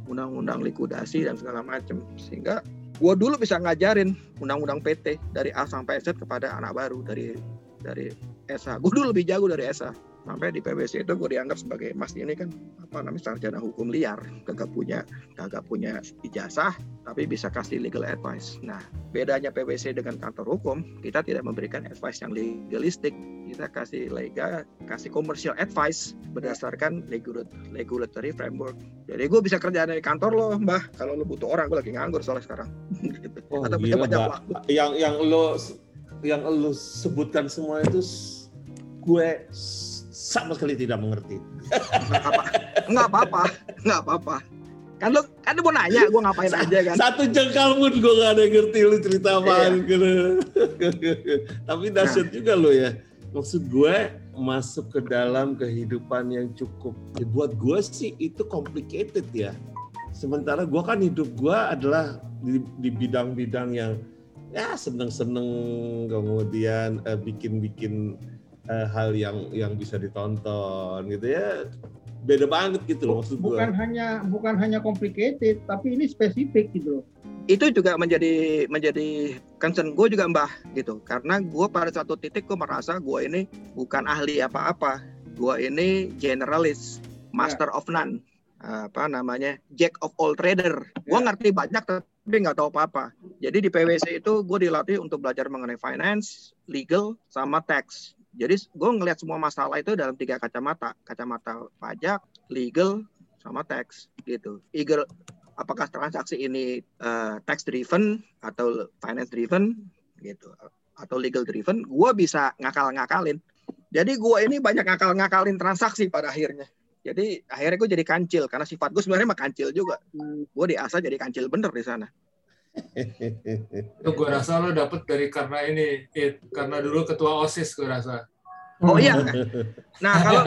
undang-undang likuidasi dan segala macam, sehingga gue dulu bisa ngajarin undang-undang PT dari A sampai Z kepada anak baru dari dari SH. Gue dulu lebih jago dari SH. Sampai di PwC itu gue dianggap sebagai Mas ini kan apa namanya sarjana hukum liar, kagak punya kagak punya ijazah, tapi bisa kasih legal advice. Nah, bedanya PwC dengan kantor hukum, kita tidak memberikan advice yang legalistik, kita kasih legal, kasih commercial advice berdasarkan regulatory framework. Jadi gue bisa kerja dari kantor lo, mbah. Kalau lo butuh orang, gue lagi nganggur soalnya sekarang. Oh, Atau punya gila, banyak Mbak. waktu. Yang yang lo yang lo sebutkan semua itu gue sama sekali tidak mengerti. Nggak apa-apa, nggak apa-apa. Kan lo, kan lo mau nanya, gue ngapain aja kan? Satu jengkal pun gue gak ada yang ngerti lu cerita apaan Iya. gitu. Tapi dahsyat juga lo ya. Maksud gue masuk ke dalam kehidupan yang cukup. Ya, buat gue sih itu complicated ya. Sementara gue kan hidup gue adalah di, bidang-bidang yang ya seneng-seneng kemudian eh, bikin-bikin eh, hal yang yang bisa ditonton gitu ya beda banget gitu loh maksud gue. Bukan hanya bukan hanya complicated, tapi ini spesifik gitu. loh. itu juga menjadi menjadi concern gue juga mbah gitu karena gue pada satu titik gue merasa gue ini bukan ahli apa-apa gue ini generalis master of none apa namanya jack of all trader gue Ya. ngerti banyak tapi nggak tahu apa-apa jadi di PwC itu gue dilatih untuk belajar mengenai finance legal sama tax jadi gue ngelihat semua masalah itu dalam tiga kacamata. Kacamata pajak legal sama tax gitu. Legal apakah transaksi ini uh, tax driven atau finance driven gitu atau legal driven gue bisa ngakal-ngakalin. Jadi gue ini banyak ngakal-ngakalin transaksi pada akhirnya. Jadi akhirnya gue jadi kancil karena sifat gue sebenarnya mah kancil juga. Gue diasah jadi kancil bener di sana Itu gue rasa lo dapet dari karena ini, It. karena dulu ketua OSIS gue rasa. oh iya nah kalau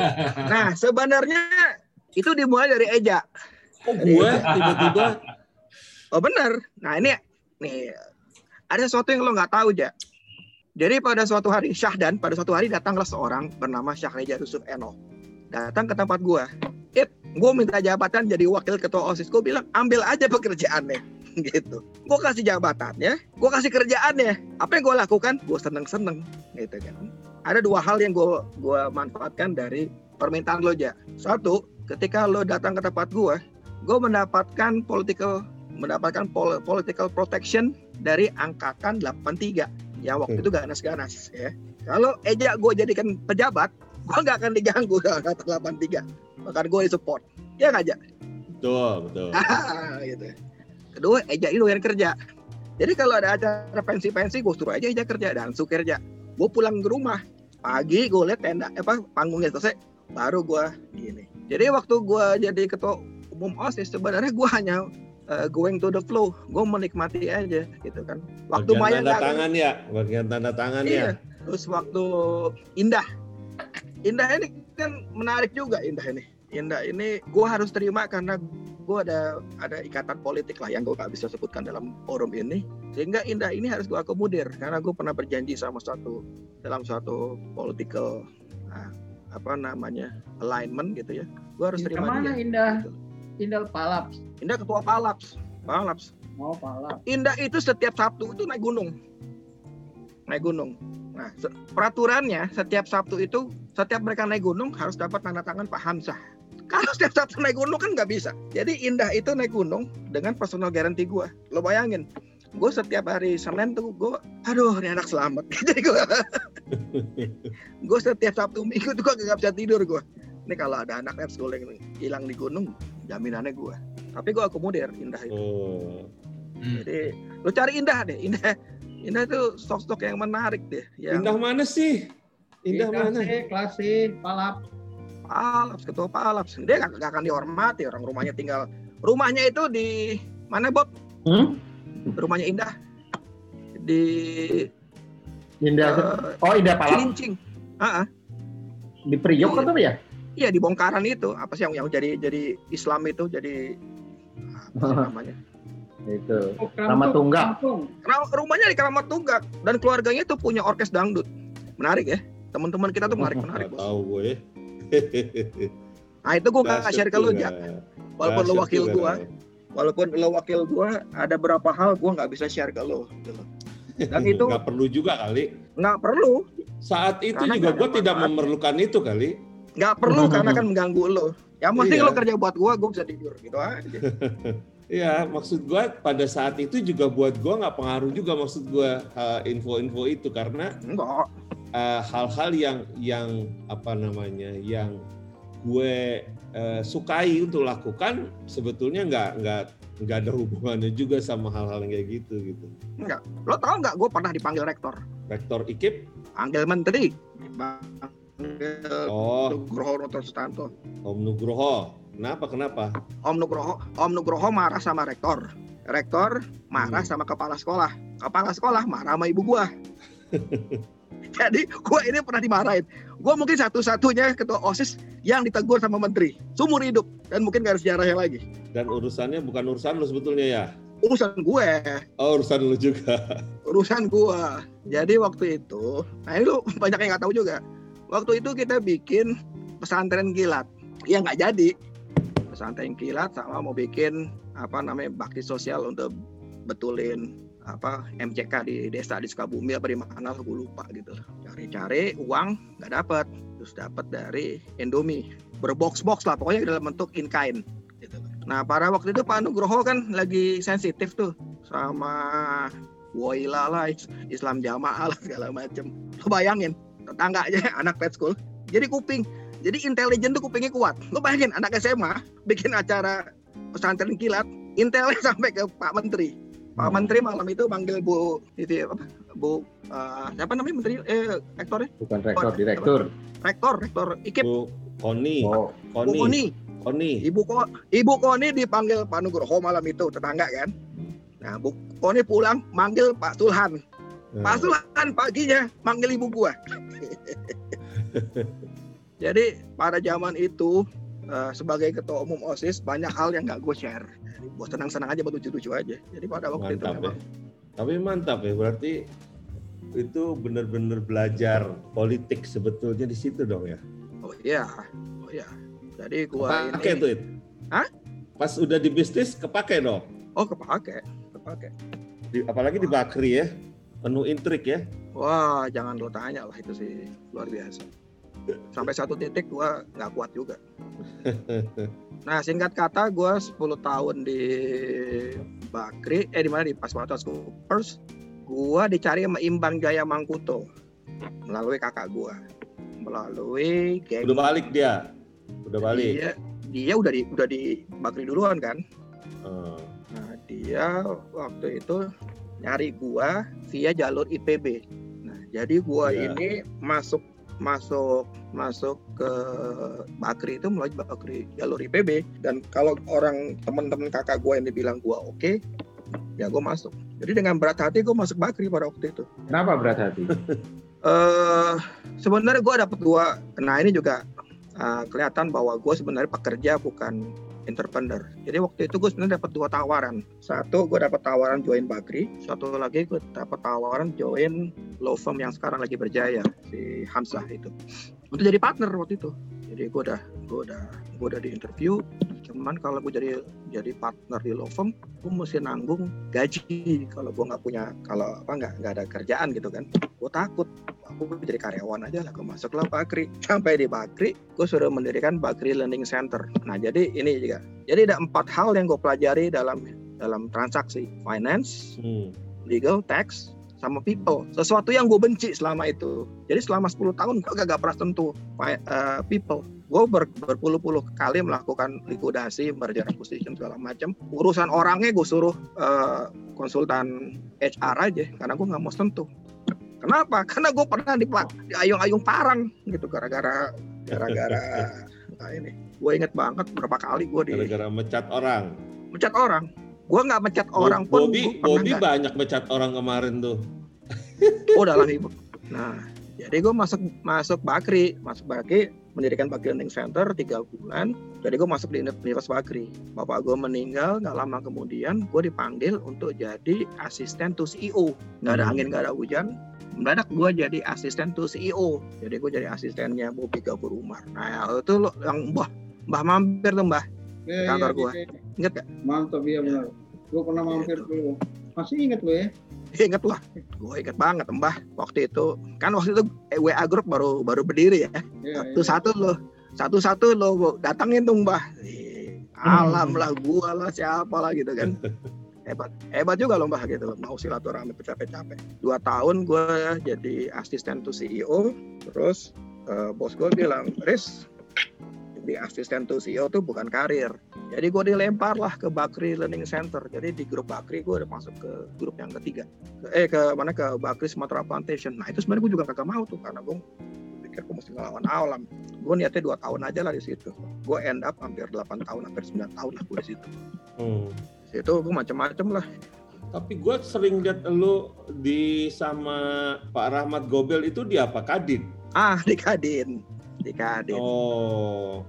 nah sebenarnya itu dimulai dari Eja Kok gue tiba-tiba Oh benar. Nah ini nih ada sesuatu yang lo nggak tahu ja. Jadi pada suatu hari Syahdan pada suatu hari datanglah seorang bernama Syahreja Yusuf Eno. Datang ke tempat gua. It, gue minta jabatan jadi wakil ketua osis. Gue bilang ambil aja pekerjaannya gitu. Gue kasih jabatannya, gue kasih kerjaannya. Apa yang gue lakukan? Gue seneng seneng gitu kan. Ada dua hal yang gue gua manfaatkan dari permintaan lo ja. Satu, ketika lo datang ke tempat gue, gue mendapatkan political mendapatkan pol- political protection dari angkatan 83 yang waktu Hmm. itu ganas-ganas ya. Kalau Eja gue jadikan pejabat, gue nggak akan diganggu angkatan 83. Bahkan gue support. Ya nggak aja. betul betul. gitu. Kedua, Eja ini yang kerja. Jadi kalau ada acara pensi-pensi, gue suruh aja Eja kerja dan su kerja. Gue pulang ke rumah pagi, gue lihat tenda apa panggungnya selesai, baru gue gini. Jadi waktu gue jadi ketua umum osis sebenarnya gue hanya uh, going to the flow, gue menikmati aja gitu kan. Waktu bagian Maya tanda tangan ya, bagian tanda tangan Iya. ya. Terus waktu Indah, Indah ini kan menarik juga Indah ini. Indah ini gue harus terima karena gue ada ada ikatan politik lah yang gue gak bisa sebutkan dalam forum ini. Sehingga Indah ini harus gue akomodir karena gue pernah berjanji sama suatu dalam suatu political ah, apa namanya alignment gitu ya. Gue harus Indah terima mana, dia. Indah? Gitu. Indah Palaps. Indah ketua Palaps, Palaps. Oh, Palaps. Indah itu setiap Sabtu itu naik gunung. Naik gunung. Nah, peraturannya setiap Sabtu itu setiap mereka naik gunung harus dapat tanda tangan Pak Hamzah Kalau setiap Sabtu naik gunung kan nggak bisa. Jadi Indah itu naik gunung dengan personal guarantee gue. Lo bayangin, gue setiap hari Senin tuh gue, aduh ini anak selamat. Jadi gue, gue setiap Sabtu Minggu tuh gue nggak bisa tidur gue. Ini kalau ada anak yang hilang di gunung, jaminannya gue. Tapi gue akomodir Indah itu. Oh. Hmm. Jadi lo cari Indah deh, Indah. Indah itu stok-stok yang menarik deh. Yang Indah mana sih? Indah mana? Klasi, klasi, palap. Palaps, ketua Palaps. Dia gak, gak akan dihormati orang rumahnya tinggal. Rumahnya itu di mana Bob? Hmm? Rumahnya Indah di Indah. eh, oh, Indah Palap Cilincing. Ah, ah. di Priok Iya. atau apa ya? Iya di bongkaran itu. Apa sih yang yang jadi jadi Islam itu jadi apa sih namanya? Itu. Oh, Ramat Tunggak. Rumahnya di Keramat Tunggak dan keluarganya itu punya orkes dangdut. Menarik ya. Teman-teman kita tuh menarik menarik. Nggak Bos. tahu gue. Nah itu gue gak share ke lu juga. Walaupun lu wakil Ray. walaupun lu wakil gua, ada beberapa hal gua nggak bisa share ke lu. gitu. Dan itu nggak perlu juga kali. nggak perlu, Saat itu Karena juga gue tidak memerlukan itu kali. nggak perlu karena kan mengganggu lo. Yang penting Iya. lo kerja buat gua, gua bisa tidur gitu aja. Iya, maksud gue pada saat itu juga buat gue nggak pengaruh juga maksud gue uh, info-info itu karena Enggak. Uh, hal-hal yang yang apa namanya yang gue uh, sukai untuk lakukan sebetulnya nggak nggak nggak ada hubungannya juga sama hal-hal yang kayak gitu gitu. Lo tau nggak gue pernah dipanggil rektor, Rektor IKIP, panggil menteri, dipanggil oh Nugroho Noto Sustanto. Om Nugroho, kenapa kenapa? Om Nugroho, Om Nugroho marah sama rektor. Rektor marah Hmm. sama kepala sekolah. Kepala sekolah marah sama ibu gua. Jadi gua ini pernah dimarahin. Gua mungkin satu-satunya ketua OSIS yang ditegur sama menteri. Seumur hidup. Dan mungkin gak ada sejarahnya lagi. Dan urusannya bukan urusan lo sebetulnya ya? Urusan gue. Oh urusan lo juga. Urusan gua. Jadi waktu itu. Nah ini lu banyak yang gak tahu juga. Waktu itu kita bikin pesantren kilat. Ya nggak jadi. Pesantren kilat sama mau bikin apa namanya bakti sosial untuk betulin apa MCK di desa di Sukabumi apa di mana gue lupa gitu. Cari-cari uang nggak dapat terus dapat dari Indomie. Berbox-box lah pokoknya dalam bentuk in kind gitu. nah pada waktu itu Pak Nugroho kan lagi sensitif tuh sama Woila lah Is- Islam jamaah lah segala macem. Lo bayangin tetangganya anak pet school jadi kuping. Jadi intelijen tuh kupingnya kuat. Lo bayangin anak SMA bikin acara pesantren kilat intelnya sampai ke Pak Menteri Pak Menteri malam itu manggil Bu itu ya, apa? Bu eh, siapa namanya Menteri? Eh rektornya? Bukan rektor, direktur. rektor rektor. IKIP. Bu Koni, Oh, Bu Koni, Koni. Koni. Ibu Ko Ibu Koni dipanggil Pak Nugroho malam itu tetangga kan? Nah Bu Koni pulang manggil Pak Sulhan Nah, Pak Sulhan paginya manggil ibu gua. Jadi pada zaman itu eh, sebagai ketua umum OSIS banyak hal yang nggak gue share. Gue senang-senang aja, buat lucu-lucu aja. Jadi pada waktu itu mantap ya. memang Tapi mantap ya, berarti itu benar-benar belajar politik sebetulnya di situ dong ya. oh iya, oh iya. Jadi gua Pakai ini tuh it. Hah? Pas udah di bisnis kepake dong. oh kepake, kepake. Di- apalagi di Bakri ya. Penuh intrik ya. Wah jangan lo tanya lah itu sih luar biasa. Sampai satu titik gua nggak kuat juga. Nah singkat kata gua 10 tahun di Bakri, eh di mana di Paspatas Coopers, gua dicari sama Imbang Jaya Mangkuto melalui kakak gua, melalui geng. Udah balik dia. Udah balik. Dia, dia udah di udah di Bakri duluan kan. Oh. Nah dia waktu itu nyari gua via jalur IPB. Nah jadi gua Iya. ini masuk masuk masuk ke Bakri itu melalui Bakri jalur IPB dan kalau orang teman-teman kakak gua yang dibilang gua oke ya gua masuk. Jadi dengan berat hati gua masuk Bakri pada waktu itu. kenapa berat hati? eh sebenarnya gue dapat dua nah ini juga eh, kelihatan bahwa gue sebenarnya pekerja bukan entrepreneur. Jadi waktu itu gue sebenarnya dapat dua tawaran. Satu gue dapat tawaran join Bakri. Satu lagi gue dapat tawaran join law firm yang sekarang lagi berjaya si Hamzah itu. Untuk jadi partner waktu itu. Jadi gue udah gue udah gue udah di interview cuman kalau gue jadi jadi partner di law firm gue mesti nanggung gaji. Kalau gue nggak punya kalau apa nggak nggak ada kerjaan gitu kan gue takut. Aku jadi karyawan aja lah gue masuklah Bakri. Sampai di Bakri gue sudah mendirikan Bakri Learning Center. Nah jadi ini juga. Jadi ada empat hal yang gue pelajari dalam dalam transaksi. Finance Hmm. legal tax sama people. Sesuatu yang gue benci selama itu. Jadi selama 10 tahun gue gak, pernah sentuh fi- eh, people gue ber- berpuluh-puluh kali melakukan likuidasi merger acquisition segala macam urusan orangnya gue suruh eh, konsultan HR aja karena gue nggak mau sentuh. Kenapa? Karena gue pernah di, di ayung-ayung parang gitu gara-gara gara-gara nah ini. Gue inget banget berapa kali gue di Gara-gara mecat orang. mecat orang. Gue nggak mecat orang pun Bobby, Bobby banyak mecat orang kemarin tuh. oh dalam ibu nah jadi gue masuk masuk Bakri. Masuk Bakri mendirikan Bakri Learning Center tiga bulan jadi gue masuk di Universitas Bakri bapak gue meninggal nggak lama kemudian gue dipanggil untuk jadi asisten to CEO nggak ada Hmm. angin nggak ada hujan mendadak gue jadi asisten to CEO jadi gue jadi asistennya Bobi Gabur Umar nah itu lo yang mbah mbah mampir tuh mbah Iya, Kantor iya, gua. iya, iya. inget gak Mantap iya benar. Gue pernah mampir dulu. Masih inget lo ya? Inget lah. Gue inget banget mbah. Waktu itu kan waktu itu eh, WA grup baru baru berdiri ya. Iya, satu satu lo satu satu lo datangin tuh mbah. Alam lah gua lah siapa lah gitu kan. Hebat hebat juga lo mbah gitu. Mau silaturahmi capek-capek. Dua tahun gue jadi asisten to CEO terus eh, bos gue bilang Riz jadi asisten to CEO tuh bukan karir. Jadi gue dilempar lah ke Bakri Learning Center. Jadi di grup Bakri gue udah masuk ke grup yang ketiga. Ke- eh ke mana ke Bakri Sumatera Plantation. Nah itu sebenarnya gue juga kagak mau tuh karena gue pikir gue mesti ngelawan alam. Gue niatnya dua tahun aja lah di situ. Gue end up hampir 8 tahun hampir 9 tahun lah gue di situ. Hmm. di situ gue macam-macam lah. Tapi gue sering lihat lu di sama Pak Rahmat Gobel itu di apa? Kadin. ah di Kadin. Di Kadin. Oh.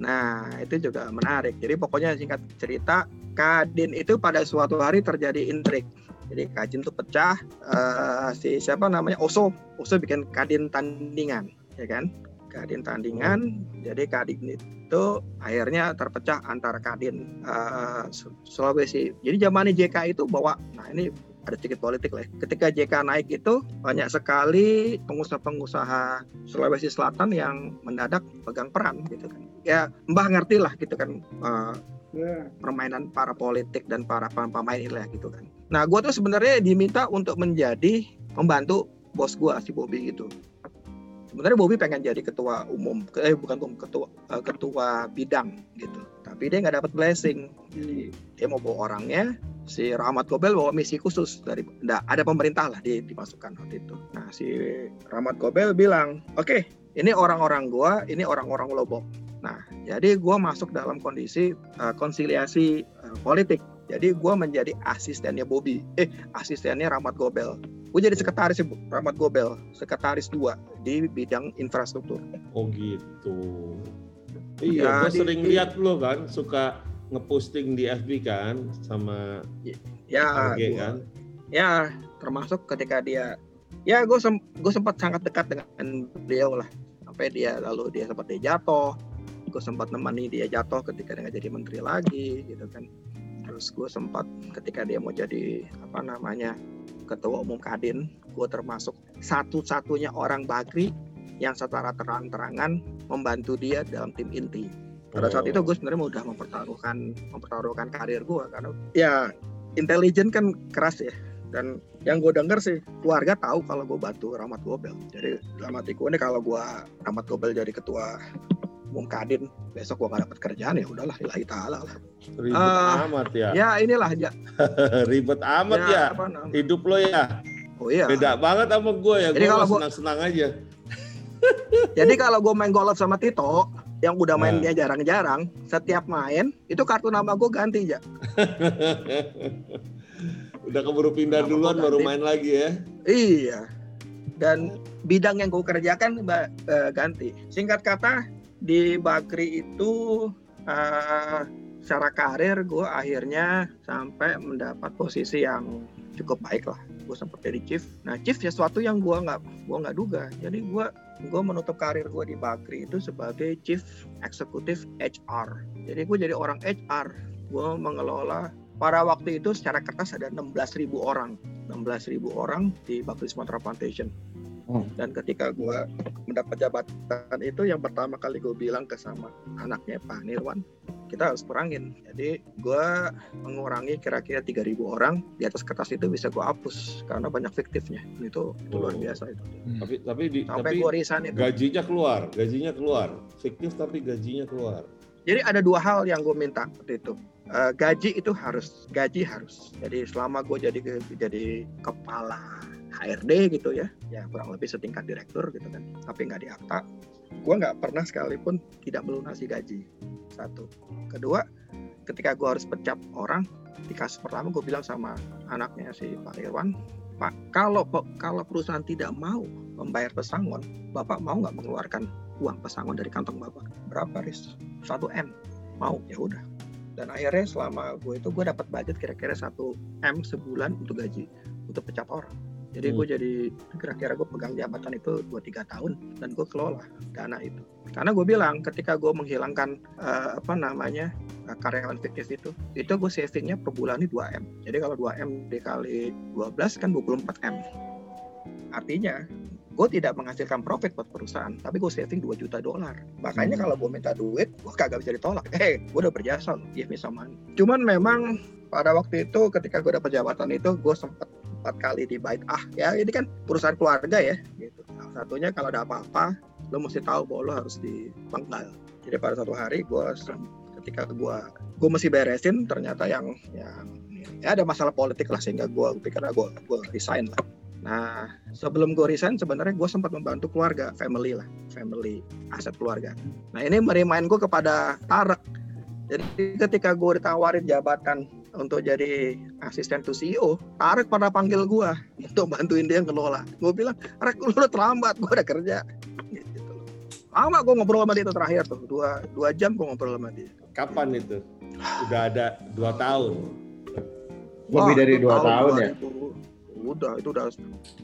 Nah itu juga menarik. Jadi pokoknya singkat cerita Kadin itu pada suatu hari terjadi intrik. Jadi Kadin tuh pecah eh, si siapa namanya? Oso. Oso bikin Kadin tandingan ya kan? Kadin tandingan. Jadi Kadin itu akhirnya terpecah antara Kadin eh, Su- Sulawesi. Jadi zaman JK itu bawa nah ini ada sedikit politik lah. ya. Ketika JK naik itu banyak sekali pengusaha-pengusaha Sulawesi Selatan yang mendadak pegang peran gitu kan. Ya Mbah ngerti lah gitu kan Iya. permainan para politik dan para pem- pemain lah gitu kan. Nah gue tuh sebenarnya diminta untuk menjadi pembantu bos gue si Bobby gitu. Sebenarnya Bobby pengen jadi ketua umum, eh bukan umum, ketua eh, ketua bidang gitu. Tapi dia nggak dapat blessing. Jadi dia mau bawa orangnya, si Rahmat Gobel bawa misi khusus dari ada pemerintah lah di, dimasukkan waktu itu. Nah si Rahmat Gobel bilang, oke ini orang-orang gua, ini orang-orang Lombok. Nah jadi gua masuk dalam kondisi eh, konsiliasi eh, politik. Jadi gua menjadi asistennya Bobby, eh asistennya Rahmat Gobel. Gue jadi sekretaris Rahmat Gobel, sekretaris dua di bidang infrastruktur. Oh gitu. Ya, Iya, gue sering di- lihat lo kan suka ngeposting di FB kan sama Ya, AG gua- kan. ya termasuk ketika dia ya gue sem gue sempat sangat dekat dengan beliau lah sampai dia lalu dia sempat dia jatuh gue sempat nemani dia jatuh ketika dia jadi menteri lagi gitu kan terus gue sempat ketika dia mau jadi apa namanya ketua umum kadin gue termasuk satu-satunya orang Bakri yang secara terang-terangan membantu dia dalam tim inti pada saat Oh. itu gue sebenarnya udah mempertaruhkan mempertaruhkan karir gue karena ya intelijen kan keras ya dan yang gue denger sih keluarga tahu kalau gue bantu Rahmat Gobel jadi dalam hatiku ini kalau gue Rahmat Gobel jadi ketua umum Kadin besok gue gak dapat kerjaan ya udahlah lillahi ta'ala lah Ribet Ah, amat ya. ya inilah ya, Ribet amat ya. namanya Hidup lo ya. oh iya Beda banget sama gue ya. Gue senang-senang aja. Jadi kalau gue main golf sama Tito yang udah Nah. mainnya jarang-jarang setiap main itu kartu nama gue ganti ya Udah keburu pindah Nama duluan baru main lagi ya. Iya. Dan bidang yang gue kerjakan Mbak, eh, ganti. Singkat kata di Bakri itu eh, secara karir gue akhirnya sampai mendapat posisi yang cukup baik lah. Gue sempat jadi chief. Nah chief sesuatu yang gue nggak gua nggak duga. Jadi gue gue menutup karir gue di Bakri itu sebagai chief eksekutif HR. Jadi gue jadi orang HR. Gue mengelola pada waktu itu secara kertas ada 16.000 orang 16.000 orang di Bakri Sumatera Plantation. Hmm. Dan ketika gue mendapat jabatan itu yang pertama kali gue bilang ke sama anaknya Pak Nirwan, kita harus perangin. Jadi gue mengurangi kira-kira 3.000 orang di atas kertas itu bisa gue hapus karena banyak fiktifnya. Itu, itu luar Oh. biasa itu. Tapi tapi di, Sampai tapi gue resign itu. gajinya keluar, gajinya keluar. Fiktif tapi gajinya keluar. Jadi ada dua hal yang gue minta waktu itu. Eh, gaji itu harus, gaji harus. Jadi selama gue jadi jadi kepala HRD gitu ya, ya kurang lebih setingkat direktur gitu kan, tapi nggak di akta. Gue nggak pernah sekalipun tidak melunasi gaji. Satu. Kedua, ketika gue harus pecat orang, di kasus pertama gue bilang sama anaknya si Pak Irwan, Pak, kalau kalau perusahaan tidak mau membayar pesangon, Bapak mau nggak mengeluarkan uang pesangon dari kantong Bapak? Berapa, Riz? 1 M. Mau, ya udah. Dan akhirnya selama gue itu gue dapat budget kira-kira 1 M sebulan untuk gaji, untuk pecat orang. Jadi gue jadi kira-kira gue pegang jabatan itu 2-3 tahun dan gue kelola dana itu. Karena gue bilang ketika gue menghilangkan eh, apa namanya eh, karyawan fiktif itu, itu gue savingnya per bulan ini 2 M. Jadi kalau 2 M dikali 12 kan 24 M. Artinya gue tidak menghasilkan profit buat perusahaan, tapi gue saving 2 juta dolar. Makanya Hmm. kalau gue minta duit, gue kagak bisa ditolak. Eh, gue udah berjasa, give me some money. Cuman memang pada waktu itu ketika gue dapat jabatan itu, gue sempat empat kali di bait ah ya ini kan perusahaan keluarga ya gitu. Salah satunya kalau ada apa-apa lo mesti tahu bahwa lo harus dipenggal. Jadi pada satu hari gue ketika gue gue mesti beresin ternyata yang yang ya ada masalah politik lah sehingga gue pikir gue gue resign lah. Nah sebelum gue resign sebenarnya gue sempat membantu keluarga family lah family aset keluarga. Nah ini merimain gue kepada Tarek. Jadi ketika gue ditawarin jabatan untuk jadi asisten to CEO, Tarek pada panggil gue untuk bantuin dia ngelola. Gue bilang, Rek lu udah terlambat, gue udah kerja. Gitu loh. Lama gue ngobrol sama dia itu terakhir tuh, dua, dua jam gue ngobrol sama dia. Kapan itu? Udah ada dua tahun. Lebih dari itu dua tahun ya. 2000. Udah, itu udah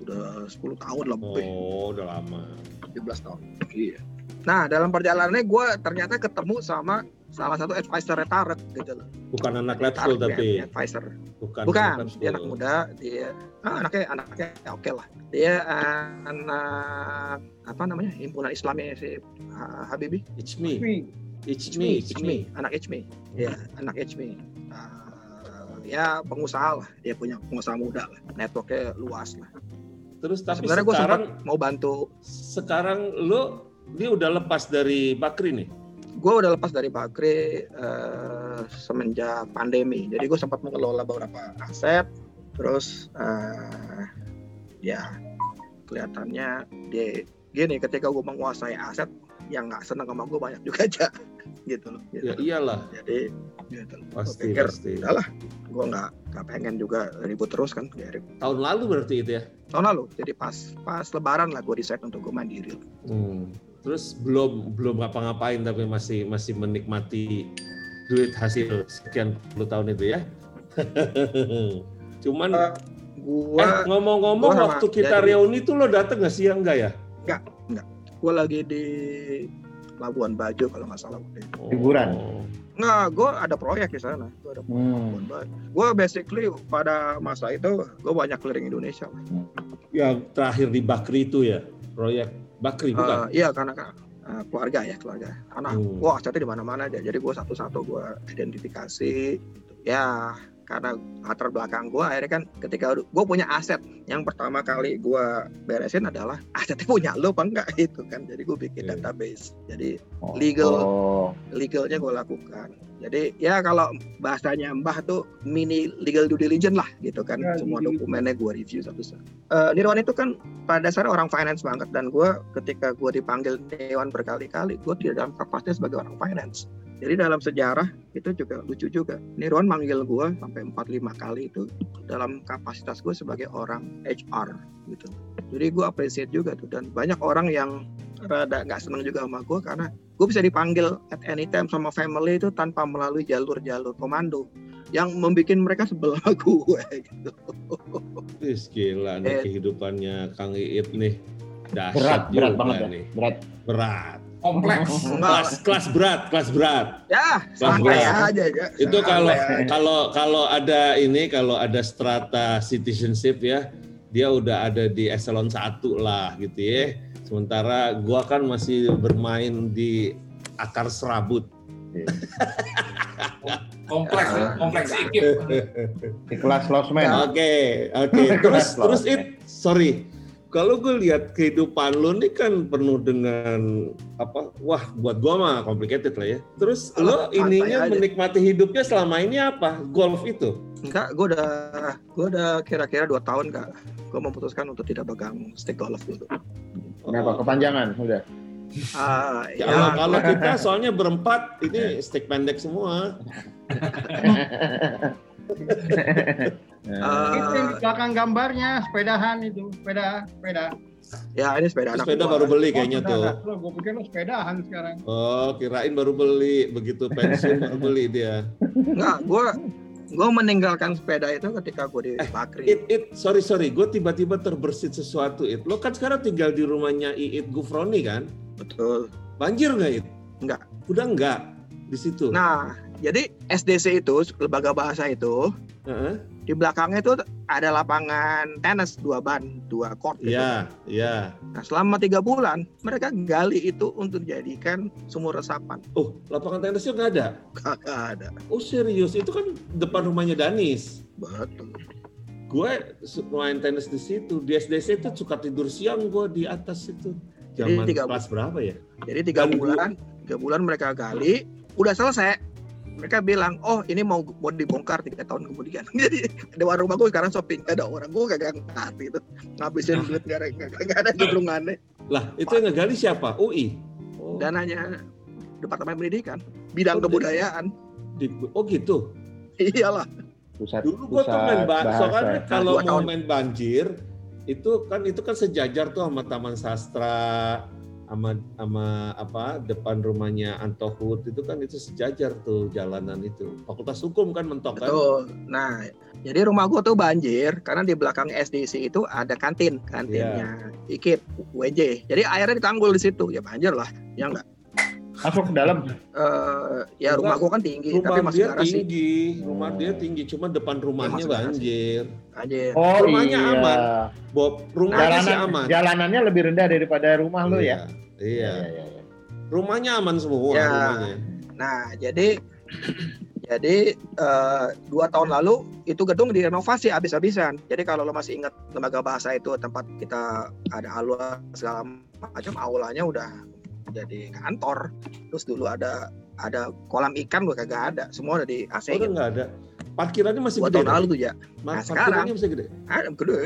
udah 10 tahun lebih. Oh, udah lama. 17 tahun. Iya. Nah, dalam perjalanannya gue ternyata ketemu sama salah satu advisor Tarek gitu loh. Bukan anak Tarek tapi advisor. bukan. Bukan, anak dia anak muda, dia ah, anaknya anaknya ya oke lah. Dia ah, anak apa namanya? himpunan Islamnya si ah, Habibie. It's me. It's me. It's me. anak Ichmi. Ya, anak Ichmi. Ah, ya pengusaha lah, dia punya pengusaha muda lah, networknya luas lah. Terus tapi Sebenarnya gue sempat sekarang mau bantu, sekarang lu dia udah lepas dari Bakri nih. Gue udah lepas dari Bakri eh, semenjak pandemi, jadi gue sempat mengelola beberapa aset, terus eh, ya kelihatannya dia gini ketika gue menguasai aset yang nggak seneng sama gue banyak juga aja gitu loh gitu. Ya iyalah, jadi gitu pasti pikir pasti. udahlah gue nggak nggak pengen juga ribut terus kan biarin Tahun lalu berarti itu ya. tahun lalu jadi pas pas lebaran lah gue decide untuk gue mandiri Hmm. Terus belum belum ngapa-ngapain tapi masih masih menikmati duit hasil sekian puluh tahun itu ya. Cuman Eh, gue eh, ngomong-ngomong gua waktu kita jadi- reuni tuh lo dateng nggak sih enggak ya? gue lagi di Labuan Bajo kalau nggak salah waktu itu. Liburan. Oh. nggak gue ada proyek di sana gue ada proyek Hmm. Labuan Bajo gue basically pada masa itu gue banyak keliling Indonesia Yang terakhir di Bakri itu ya, proyek Bakri bukan? Eh, iya karena kan eh, keluarga ya keluarga karena Hmm. wah asetnya di mana-mana aja jadi gue satu-satu gue identifikasi gitu. ya karena latar belakang gue akhirnya kan ketika gue punya aset yang pertama kali gue beresin adalah asetnya punya lo apa enggak itu kan jadi gue bikin Oke. database jadi Oh. Legal. Oh. legalnya gue lakukan jadi ya kalau bahasanya mbah tuh mini legal due diligence lah gitu kan Ya, semua due dokumennya gue review satu-satu Eh, Nirwan itu kan pada dasarnya orang finance banget dan gue ketika gue dipanggil Dewan berkali-kali gue tidak dalam kapasitas sebagai orang finance jadi dalam sejarah itu juga lucu juga Nirwan manggil gue sampai 4-5 kali itu dalam kapasitas gue sebagai orang HR gitu jadi gue appreciate juga tuh dan banyak orang yang rada nggak seneng juga sama gue karena gue bisa dipanggil at any time sama family itu tanpa melalui jalur-jalur komando yang membuat mereka sebel sama gue gitu. Wih, gila nih Eh. kehidupannya Kang Iit nih. Berat, Dahsyat berat juga banget ya. nih. Berat. Berat. Kompleks. Kelas kelas berat, kelas berat. ya Kelas santai berat. aja ya. Itu kalau kalau kalau ada ini kalau ada strata citizenship ya dia udah ada di eselon 1 lah gitu ya. Sementara gua kan masih bermain di akar serabut. Kompleks, Ah. kompleks ikip. Di kelas losmen. Oke, oke. Terus terus it sorry. Kalau gue lihat kehidupan lo nih kan penuh dengan apa? Wah, buat gua mah complicated lah ya. Terus lo ininya aja. menikmati hidupnya selama ini apa? Golf itu? Enggak, gue udah gue udah kira-kira dua tahun kak. Gue memutuskan untuk tidak pegang stick golf dulu. Kenapa? Kepanjangan udah. Ah, Ya, ya, kalau, kalau kita soalnya berempat ini stick pendek semua. Ah. Itu yang di belakang gambarnya sepedahan itu, sepeda, sepeda. ya ini sepeda anak sepeda gua. baru beli kayaknya Oh, tuh. Lo, gue pikir lo sepedahan sekarang. Oh, kirain baru beli. Begitu pensiun baru beli dia. Enggak, gue gue meninggalkan sepeda itu ketika gue di Eh, Bakri. It, it, sorry sorry, gue tiba-tiba terbersit sesuatu. It, lo kan sekarang tinggal di rumahnya Iit Gufroni kan? Betul. Banjir nggak It? Nggak. Udah nggak di situ. Nah, jadi SDC itu lembaga bahasa itu Heeh. di belakangnya itu ada lapangan tenis dua ban, dua court. gitu. Iya, iya. Nah, selama tiga bulan mereka gali itu untuk dijadikan sumur resapan. Oh, lapangan tenisnya nggak ada? Kagak ada. Oh serius, itu kan depan rumahnya Danis. Betul. Gue main tenis di situ. Di SDC itu suka tidur siang gue di atas itu. Jadi Zaman tiga kelas berapa ya? Jadi tiga Dan bulan, tiga bulan mereka gali, udah selesai. Mereka bilang, oh ini mau mau dibongkar tiga tahun kemudian. Jadi ada warung gue sekarang shopping, ada orang gue kagak ngerti itu ngabisin duit gak ada gak ada keberungannya. Lah, itu yang ngegali siapa? UI. Oh, Dananya Departemen Pendidikan, bidang Oh, kebudayaan. di- oh gitu. Iyalah. Pusat Dulu gua tuh main ba- bahasa. soalnya kalau mau main banjir itu kan itu kan sejajar tuh sama Taman Sastra sama sama apa depan rumahnya Antohut itu kan itu sejajar tuh jalanan itu. Fakultas Hukum kan mentok kan. Betul. Nah, jadi rumah gue tuh banjir karena di belakang SDC itu ada kantin, kantinnya IKIP, UNJ. Jadi airnya ditanggul di situ, ya banjir lah. Ya enggak. Masuk ke dalam. Eh, ya rumah gue kan tinggi, Rumah tapi masih dia garasi. tinggi, rumah dia tinggi, cuma depan rumahnya garasi. banjir. Banjir. Oh Rumahnya iya. aman. Bob, rumahnya sih Jalanan, aman. jalanannya lebih rendah daripada rumah lo ya. Iya. Iya, iya, iya. Rumahnya aman semua Ya. rumahnya. Nah, jadi jadi eh, dua tahun lalu itu gedung direnovasi habis-habisan. Jadi kalau lo masih ingat lembaga bahasa itu tempat kita ada aula segala macam, aulanya udah jadi kantor. Terus dulu ada ada kolam ikan gue kagak ada, semua udah di AC Oh, nggak ada. Parkirannya masih gede. tahun lalu tuh ya, Nah, sekarang- parkirannya masih gede. ada gede,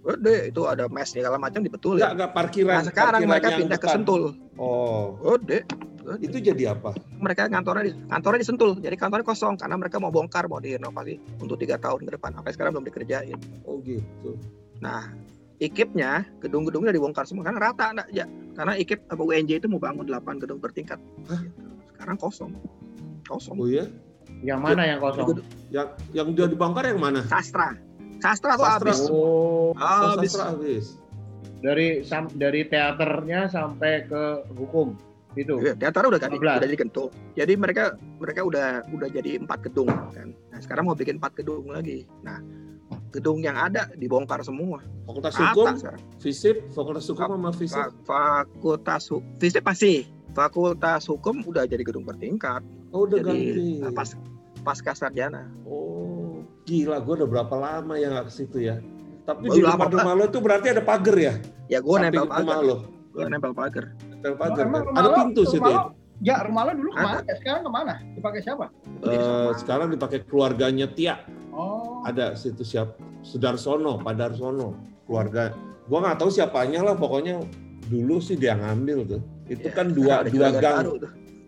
gede itu ada mes segala macam dibetulin. Enggak, enggak parkiran. Nah sekarang parkiran mereka pindah ke depan. Sentul, Oh, gede. itu jadi apa? mereka kantornya di kantornya di Sentul jadi kantornya kosong karena mereka mau bongkar mau direnovasi untuk tiga tahun ke depan sampai sekarang belum dikerjain Oh gitu. nah ikipnya gedung-gedungnya dibongkar semua karena rata enggak ya karena ikip apa UNJ itu mau bangun 8 gedung bertingkat sekarang kosong kosong Oh ya? Yang mana yang kosong? Yang yang dia dibongkar yang mana? sastra sastra tuh habis Oh, Oh, habis sastra habis. dari sam- dari teaternya sampai ke hukum itu. Iya, teater udah ganti, 15. udah jadi gedung. Jadi mereka mereka udah udah jadi empat gedung kan. Nah sekarang mau bikin empat gedung lagi. Nah gedung yang ada dibongkar semua. Fakultas Hukum, sekarang. FISIP, Fakultas Hukum sama FISIP. Fa- fakultas hu- fisip masih fakultas hukum udah jadi gedung bertingkat Oh, udah jadi ganti. eh, pas pasca sarjana Oh, gila, gua udah berapa lama ya nggak ke situ ya? Tapi di lama, depan rumah lo itu berarti ada pagar ya? ya gue nempel rumah pagar lo. gue nempel pagar Nempel pagar. Kan? rumah Ada pintu situ rumah ya? Ya, rumah lo dulu ke mana? Ada. Sekarang ke mana? Dipakai siapa? Eh, sama. sekarang dipakai keluarganya Tia. Oh, Ada situ siap Sudarsono, Padarsono, keluarga. Gua nggak tahu siapanya lah, pokoknya dulu sih dia ngambil tuh. Itu Ya, kan dua dua gang.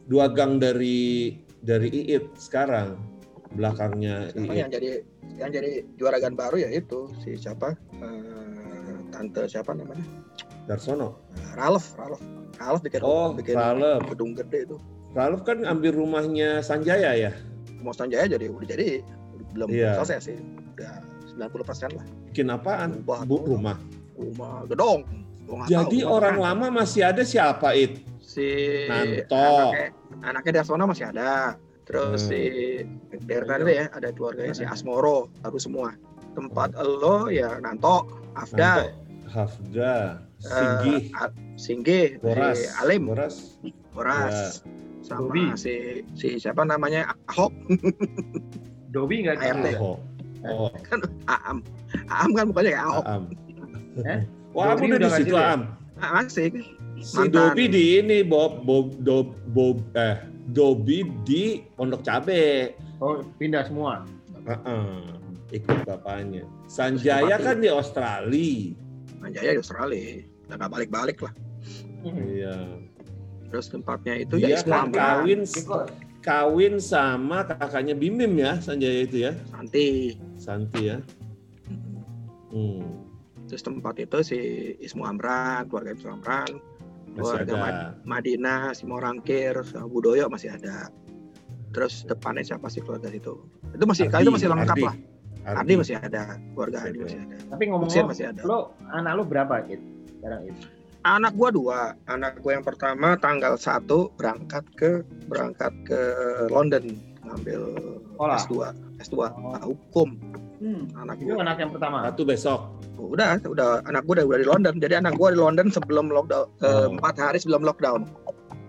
dua gang dari dari Iit sekarang. Belakangnya Sekarang Iit. yang jadi yang jadi juragan baru ya itu si siapa? Eh, tante siapa namanya? Darsono. Eh, Ralph Ralph. Ralph bikin Oh, bikin Ralph. gedung gede itu. Ralph kan ambil rumahnya Sanjaya ya, Mostan Jaya jadi udah jadi belum Iya. selesai sih udah 90 persen lah bikin apaan? Rumah. Bu, rumah. rumah gedong Gua Jadi tahu, orang lama masih ada siapa It? si Nanto. anaknya anaknya Darsono masih ada terus Hmm. si itu ya ada keluarganya si Asmoro baru semua tempat lo ya Nanto, Afda, Nanto, Hafda, eh, Singgih, A- Singgih, Boras, si Alim, Boras, Boras, sama Bobi. si si siapa namanya Ahok, Dobi nggak ART. gitu. Oh, oh, Aam, Aam kan bukannya kayak Ahok, Aam. Eh? Wah, Dobi udah di situ sih, ya? Am. Ah, masih. Si. Dobi di ini Bob Bob Dob Bob eh Dobi di Pondok Cabe. Oh, pindah semua. Heeh. Ikut bapaknya. Sanjaya kan di Australia. Manjaya di Australia, udah nggak balik-balik lah. Iya. Terus tempatnya itu ya Dia Ismu kan Amran, kawin kawin sama kakaknya Bimim ya, Sanjaya itu ya. Santi. Santi ya. Hmm. Terus tempat itu si Ismu Amran, keluarga Ismu Amran, Masih Keluarga ada. Madinah, si Morangkir, Budoyo masih ada. Terus depannya siapa sih keluarga itu? Itu masih Ardi, itu masih lengkap Ardi. lah. Ardi masih ada, keluarga Ardi masih ada. Tapi ngomong-ngomong, masih ada. lo anak lo berapa It? Sekarang It? Anak gua dua. Anak gua yang pertama tanggal 1 berangkat ke berangkat ke London ngambil Sekolah? S2, S2 Oh. hukum Hmm. anak Itu gua. anak yang pertama. Satu besok. Udah, udah anak gua udah, udah di London. Jadi anak gua di London sebelum lockdown eh, Oh. empat hari sebelum lockdown.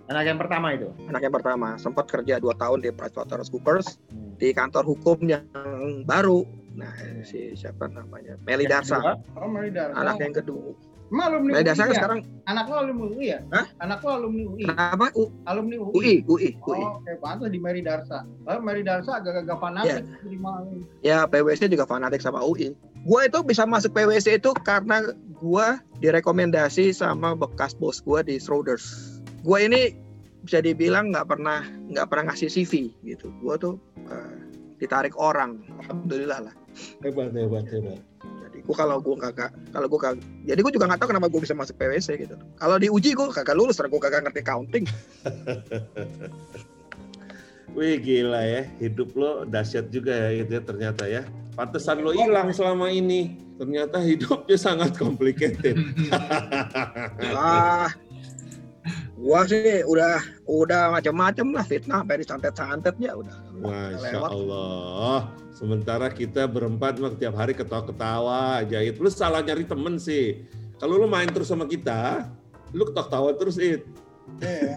Anak yang pertama itu. Anak yang pertama sempat kerja dua tahun di PricewaterhouseCoopers Hmm. di kantor hukum yang baru. Nah, si siapa namanya? Meli Darsa. Oh, Darsa. Anak yang kedua. Emang alumni Darsa kan ya? sekarang Anak lo alumni UI ya? Hah? Anak lo alumni UI. kenapa? U- Alumni UI. UI, UI, UI. Oh, oke, pantas di Mary Darsa. Tapi Mary Darsa agak-agak fanatik di malam. Ya PwC juga fanatik sama UI. Gua itu bisa masuk PwC itu karena gua direkomendasi sama bekas bos gua di Schroders. Gua ini bisa dibilang nggak pernah nggak pernah ngasih CV gitu. Gua tuh eh, ditarik orang. Alhamdulillah lah. Hebat, hebat, hebat. Gua kalau gua kagak kalau gua kagak jadi gua juga nggak tahu kenapa gua bisa masuk PwC gitu. Kalau diuji gua kagak lulus karena gua kagak ngerti accounting. Wih gila ya, hidup lo dahsyat juga ya gitu ya ternyata ya. Pantesan lo hilang selama ini. Ternyata hidupnya sangat complicated. Ah, gua sih udah udah macam-macam lah fitnah sampai disantet-santet ya udah. Masya Lewat. Allah. Sementara kita berempat mah tiap hari ketawa-ketawa aja. It. Lu salah nyari temen sih. Kalau lu main terus sama kita, lu ketawa-tawa terus it. Iya.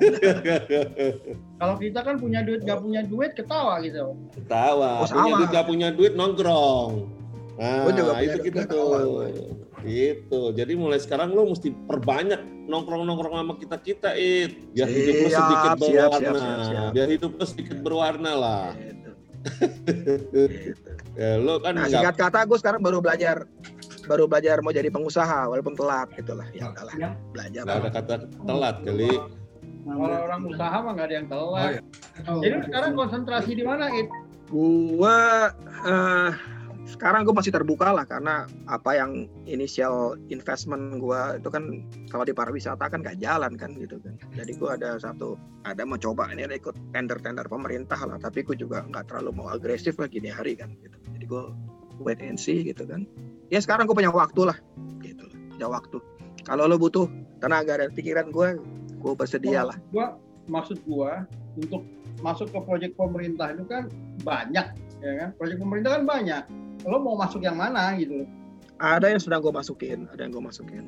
Kalau kita kan punya duit, gak punya duit, ketawa gitu. Ketawa. Oh, punya duit gak punya duit nongkrong. Nah, itu kita ketawa tuh. Gitu. Jadi mulai sekarang lu mesti perbanyak nongkrong-nongkrong sama kita-kita, It. Biar hidup lu Siap, sedikit siap, berwarna. siap, siap, siap. Biar hidup lu sedikit berwarna lah. Gitu. Ya, lu kan Nah, nggak singkat kata gue sekarang baru belajar baru belajar mau jadi pengusaha walaupun telat gitu lah. Ya udahlah, belajar. nggak ada kata telat kali. Kalau orang usaha mah gak ada yang telat. Oh, iya. Jadi lu sekarang konsentrasi di mana, It? Gua eh, sekarang gue masih terbuka lah karena apa yang initial investment gua itu kan kalau di pariwisata kan gak jalan kan gitu kan. Jadi gua ada satu ada mau coba ini ada ikut tender-tender pemerintah lah tapi gue juga nggak terlalu mau agresif lah gini hari kan gitu. Jadi gue wait and see gitu kan. Ya sekarang gue punya waktu lah gitu. Punya waktu. Kalau lo butuh tenaga dan pikiran gue, gue bersedia lah. Gua maksud gua untuk masuk ke proyek pemerintah itu kan banyak, ya kan? Proyek pemerintah kan banyak. Lo mau masuk yang mana gitu? ada yang sedang gue masukin ada yang gue masukin.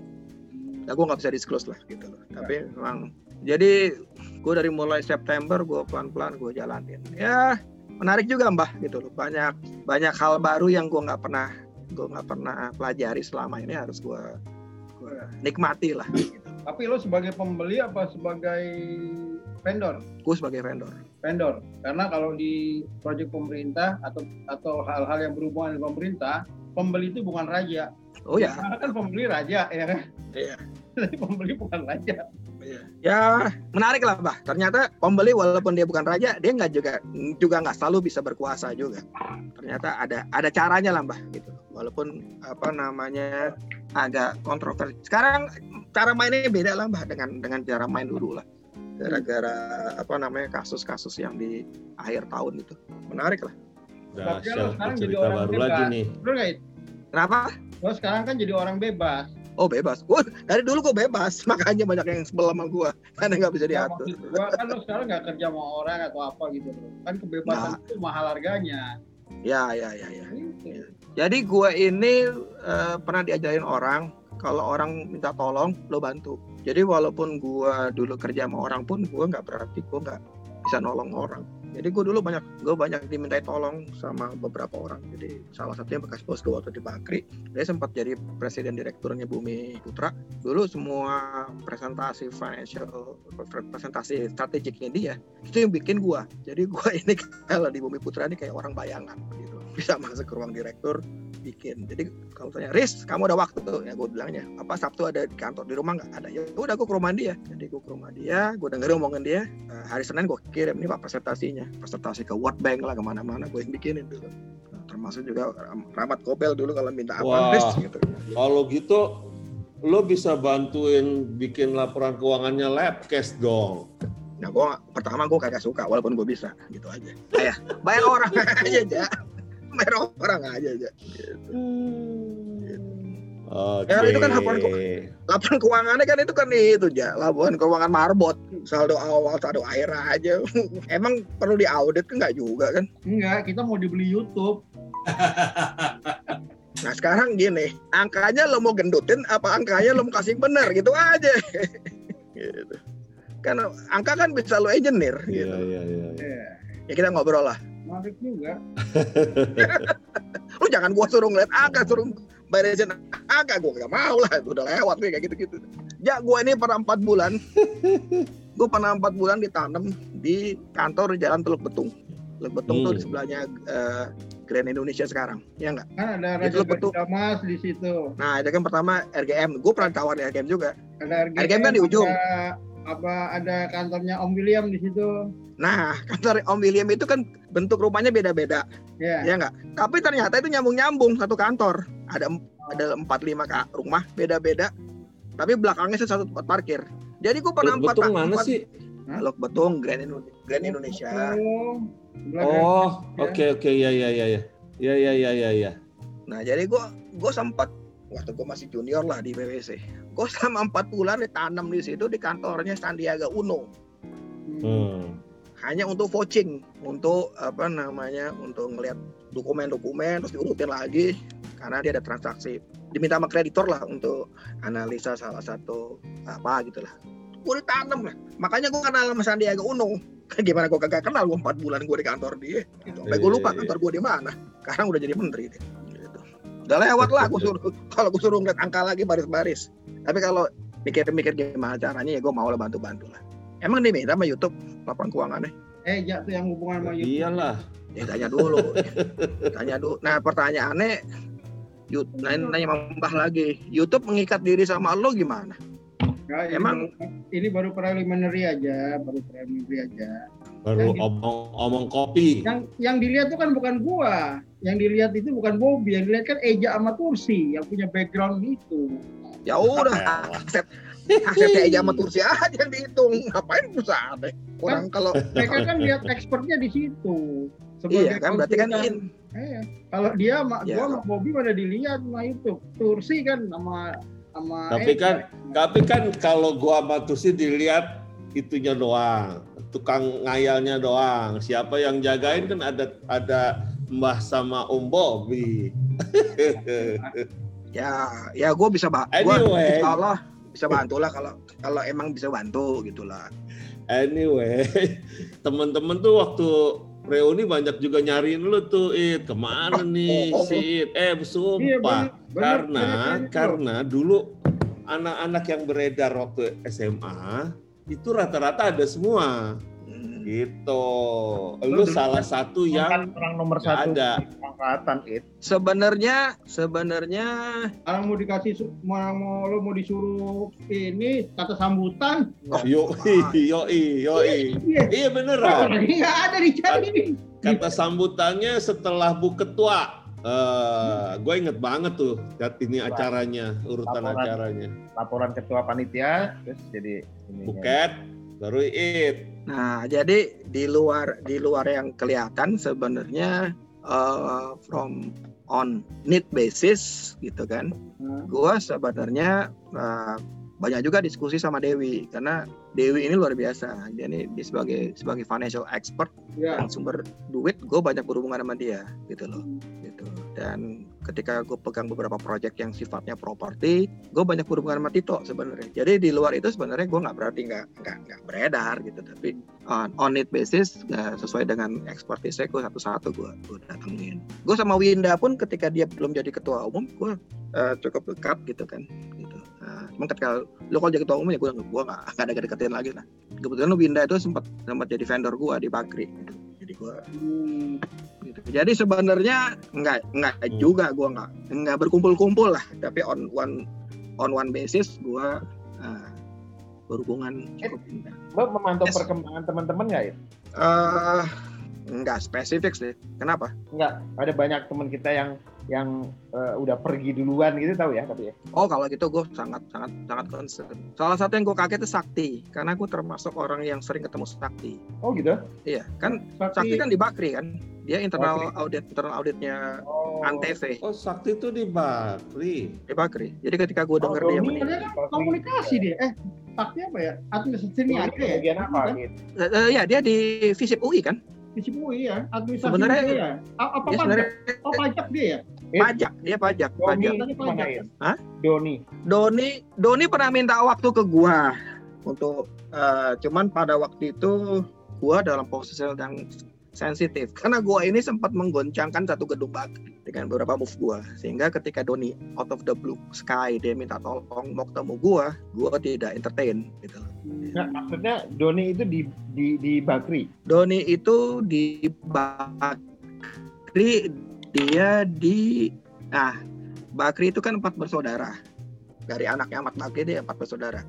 Nah gue nggak bisa disclose lah gitu loh. Tapi memang jadi gue dari mulai September gue pelan pelan gue jalanin. Ya menarik juga mbah gitu loh. Banyak banyak hal baru yang gue nggak pernah gue nggak pernah pelajari selama ini harus gue gue nikmati lah gitu. Tapi lo sebagai pembeli apa sebagai vendor? gue sebagai vendor Vendor. Karena kalau di proyek pemerintah atau atau hal-hal yang berhubungan dengan pemerintah, pembeli itu bukan raja. oh ya Karena kan pembeli raja, ya kan? Iya. Jadi pembeli bukan raja. ya menarik lah mbah ternyata pembeli walaupun dia bukan raja dia nggak juga juga nggak selalu bisa berkuasa juga ternyata ada ada caranya lah mbah gitu walaupun apa namanya agak kontroversi sekarang cara mainnya beda lah mbah dengan dengan cara main dulu lah gara-gara apa namanya kasus-kasus yang di akhir tahun itu menarik lah Dahsyat, sekarang jadi orang baru bebas. lagi nih. Bener kenapa Lo sekarang kan jadi orang bebas. oh bebas gue dari dulu gue bebas makanya banyak yang sebel sama gue karena nggak bisa Ya, diatur gua kan lo sekarang nggak kerja sama orang atau apa gitu. bro. Kan kebebasan Nah. itu mahal harganya. Ya, ya, ya, ya. Gitu. Jadi gue ini eh, pernah diajarin orang kalau orang minta tolong lo bantu. Jadi walaupun gue dulu kerja sama orang pun gue nggak berarti gue nggak bisa nolong orang. Jadi gue dulu banyak gue banyak dimintai tolong sama beberapa orang. Jadi salah satunya bekas bos gue waktu di Bakri. Dia sempat jadi presiden direkturnya Bumi Putra. Dulu semua presentasi financial presentasi strategiknya dia itu yang bikin gue. Jadi gue ini kalau di Bumi Putra ini kayak orang bayangan. Bisa masuk ke ruang direktur bikin. Jadi kalau tanya, Riz, kamu ada waktu? Ya gue bilangnya, apa Sabtu ada di kantor di rumah nggak ada? Ya udah gue ke rumah dia. Jadi gue ke rumah dia, gue dengerin omongan dia. Eh, hari Senin gue kirim ini pak presentasinya, presentasi ke World Bank lah ke mana-mana gue yang bikinin dulu. Nah, termasuk juga Ram- Ramat Kobel dulu kalau minta apa, Wah. Riz gitu. Kalau gitu lo bisa bantuin bikin laporan keuangannya Labcast dong. Nah gue pertama gue kagak suka walaupun gue bisa gitu aja. Bayar, bayar orang aja aja. Bayar orang aja aja. Oke. Ya, itu kan laporan laporan keuangannya kan itu kan itu ya laporan keuangan marbot saldo awal saldo akhir aja emang perlu diaudit kan nggak juga kan Enggak, kita mau dibeli YouTube. nah sekarang gini angkanya lo mau gendutin apa angkanya lo mau kasih bener gitu aja gitu. kan angka kan bisa lo engineer Iya gitu iya iya. Ya, ya kita ngobrol lah menarik juga. lu jangan gua suruh ngeliat angka suruh beresin angka gua gak mau lah udah lewat nih kayak gitu gitu ya gua ini pernah empat bulan gua pernah empat bulan ditanam di kantor Jalan Teluk Betung Teluk Betung tuh Hmm. di sebelahnya eh, Grand Indonesia sekarang ya enggak Kan ada Raja betul. Mas di situ. nah itu kan pertama RGM gue pernah tawarin RGM juga Ada RGM, RGM kan di ujung. Ada, apa ada kantornya Om William di situ. nah kantor Om William itu kan bentuk rumahnya beda-beda. Ya. ya enggak tapi ternyata itu nyambung-nyambung satu kantor. Ada ada empat lima ka- rumah beda-beda. Tapi belakangnya itu satu tempat parkir. Jadi gue pernah empat Betung mana sih? Teluk Betung Grand, Indo- Grand Indonesia. Oh, oke oke. Ya ya ya ya. Ya ya ya ya ya. nah jadi gue gue sempat waktu gue masih junior lah di PwC gue selama empat bulan ditanam di situ di kantornya Sandiaga Uno. Hmm. Hanya untuk vouching untuk apa namanya untuk ngelihat dokumen-dokumen terus diurutin lagi karena dia ada transaksi. Diminta sama kreditor lah untuk analisa salah satu apa gitu lah gue ditanam lah. Makanya gue kenal sama Sandiaga Uno. Gimana gue kagak kenal gue empat bulan gue di kantor dia. Gitu. sampai gue lupa Iya, iya, kantor gue di mana. Sekarang udah jadi menteri deh. Udah lewat lah gue suruh kalau gue suruh ngeliat angka lagi baris-baris tapi kalau mikir-mikir gimana caranya ya gue mau lah bantu-bantu lah emang diminta sama YouTube laporan keuangannya Eh, Jak tuh yang hubungan sama YouTube. Iyalah. Ya tanya dulu. tanya dulu. Nah pertanyaannya Yut, nanya, nanya sama Mbah lagi. YouTube mengikat diri sama lo gimana? Nah, ini Emang- baru, ini baru preliminary aja, baru preliminary aja. Baru Yang omong omong kopi. Yang yang dilihat tuh kan bukan gua, yang dilihat itu bukan Bobby, yang dilihat kan Eja sama Tursi yang punya background itu. Ya udah aset asetnya aja sama Tursi aja yang dihitung. Ngapain perusahaan deh? Kurang kalau Mereka kan lihat expertnya di situ. Sebagai iya kan berarti kan in. Iya. Kalau dia sama Ya. gua sama Bobby pada dilihat sama YouTube. Tursi kan sama sama Tapi Eja. kan- Tapi kan kalau gua sama Tusi dilihat itunya doang, tukang ngayalnya doang. Siapa yang jagain kan ada ada Mbah sama Om Bobby. Ya ya gue bisa bantu. Gua Anyway. insya Allah bisa bantu lah kalau kalau emang bisa bantu gitulah. Anyway, temen-temen tuh waktu reuni banyak juga nyariin lu tuh, It. Ke mana nih oh, oh. si It? Eh, Iya, sumpah. bener, karena bener. karena dulu anak-anak yang beredar waktu SMA itu rata-rata ada semua. Gitu. Lu Lu dulu salah kan satu yang Angkat orang nomor satu ada. di angkatan it. Sebenarnya sebenarnya Kalau mau dikasih mau, mau lo mau disuruh ini kata sambutan, Yo yo yo iya. Iya beneran. Ini nggak ada dicari nih. Kata sambutannya setelah Bu Ketua. Eh, gue inget banget tuh ini acaranya, urutan Laporan. acaranya. Laporan ketua panitia terus jadi ini. Buket, baru It. Nah, jadi di luar di luar yang kelihatan sebenarnya eh, from on need basis gitu kan. Nah, Gua sebenarnya eh, banyak juga diskusi sama Dewi. Karena Dewi ini luar biasa. Dia ini dia sebagai sebagai financial expert yang sumber duit gue banyak berhubungan sama dia gitu loh. Gitu dan ketika gue pegang beberapa project yang sifatnya properti gue banyak berhubungan sama Tito sebenarnya. Jadi di luar itu sebenarnya gue nggak berarti nggak nggak nggak beredar gitu. Tapi on, on need basis nggak sesuai dengan expertise gue satu-satu gue gue datengin. Gue sama Winda pun ketika dia belum jadi ketua umum gue eh, cukup dekat gitu kan gitu. Emang ketika lo kalau jadi ketua umum ya gue nggak nggak ada deketin lagi lah. Kebetulan Winda itu sempat sempat jadi vendor gue di Bakri. gitu. Jadi gue Hmm. gitu. Jadi sebenarnya nggak nggak Hmm. juga gua nggak nggak berkumpul-kumpul lah, tapi on one on one basis gua uh, berhubungan cukup indah. Lo memantau Yes. perkembangan teman-teman nggak ya? Eh, nggak spesifik sih. Kenapa? Nggak. Ada banyak teman kita yang yang eh, udah pergi duluan gitu tahu ya tapi ya. Oh kalau gitu gue sangat sangat sangat concern. Salah satu yang gue kaget itu Sakti, karena gue termasuk orang yang sering ketemu Sakti. Oh gitu. Iya, kan Sakti Sakti kan di Bakri kan, dia internal Bakri. audit internal auditnya Oh. Antv Oh, Sakti itu di Bakri. di Bakri. Jadi ketika gue denger Oh, dia meninggal, Dia kan komunikasi dia. Eh, Sakti apa ya? Administrasi ini ada ya? Bagian apa Kan? gitu? eh, eh, ya dia di Visip UI kan. Di Cipui ya. Administrasi Sebenarnya- dia ya. A- Apa Dia pajak? sebenarnya Oh, pajak dia ya? pajak, dia pajak, Doni pajak. Pajak, ya? Hah? Doni. Doni Doni pernah minta waktu ke gua untuk eh, cuman pada waktu itu gua dalam posisi yang sensitif. Karena gua ini sempat menggoncangkan satu gedung bakri dengan beberapa move gua. Sehingga ketika Doni out of the blue sky dia minta tolong mau ketemu gua gua tidak entertain gitu. Nah, maksudnya Doni itu di di di Bakri. Doni itu di Bakri dia di nah Bakri itu kan empat bersaudara. Dari anaknya Ahmad Bakri dia empat bersaudara.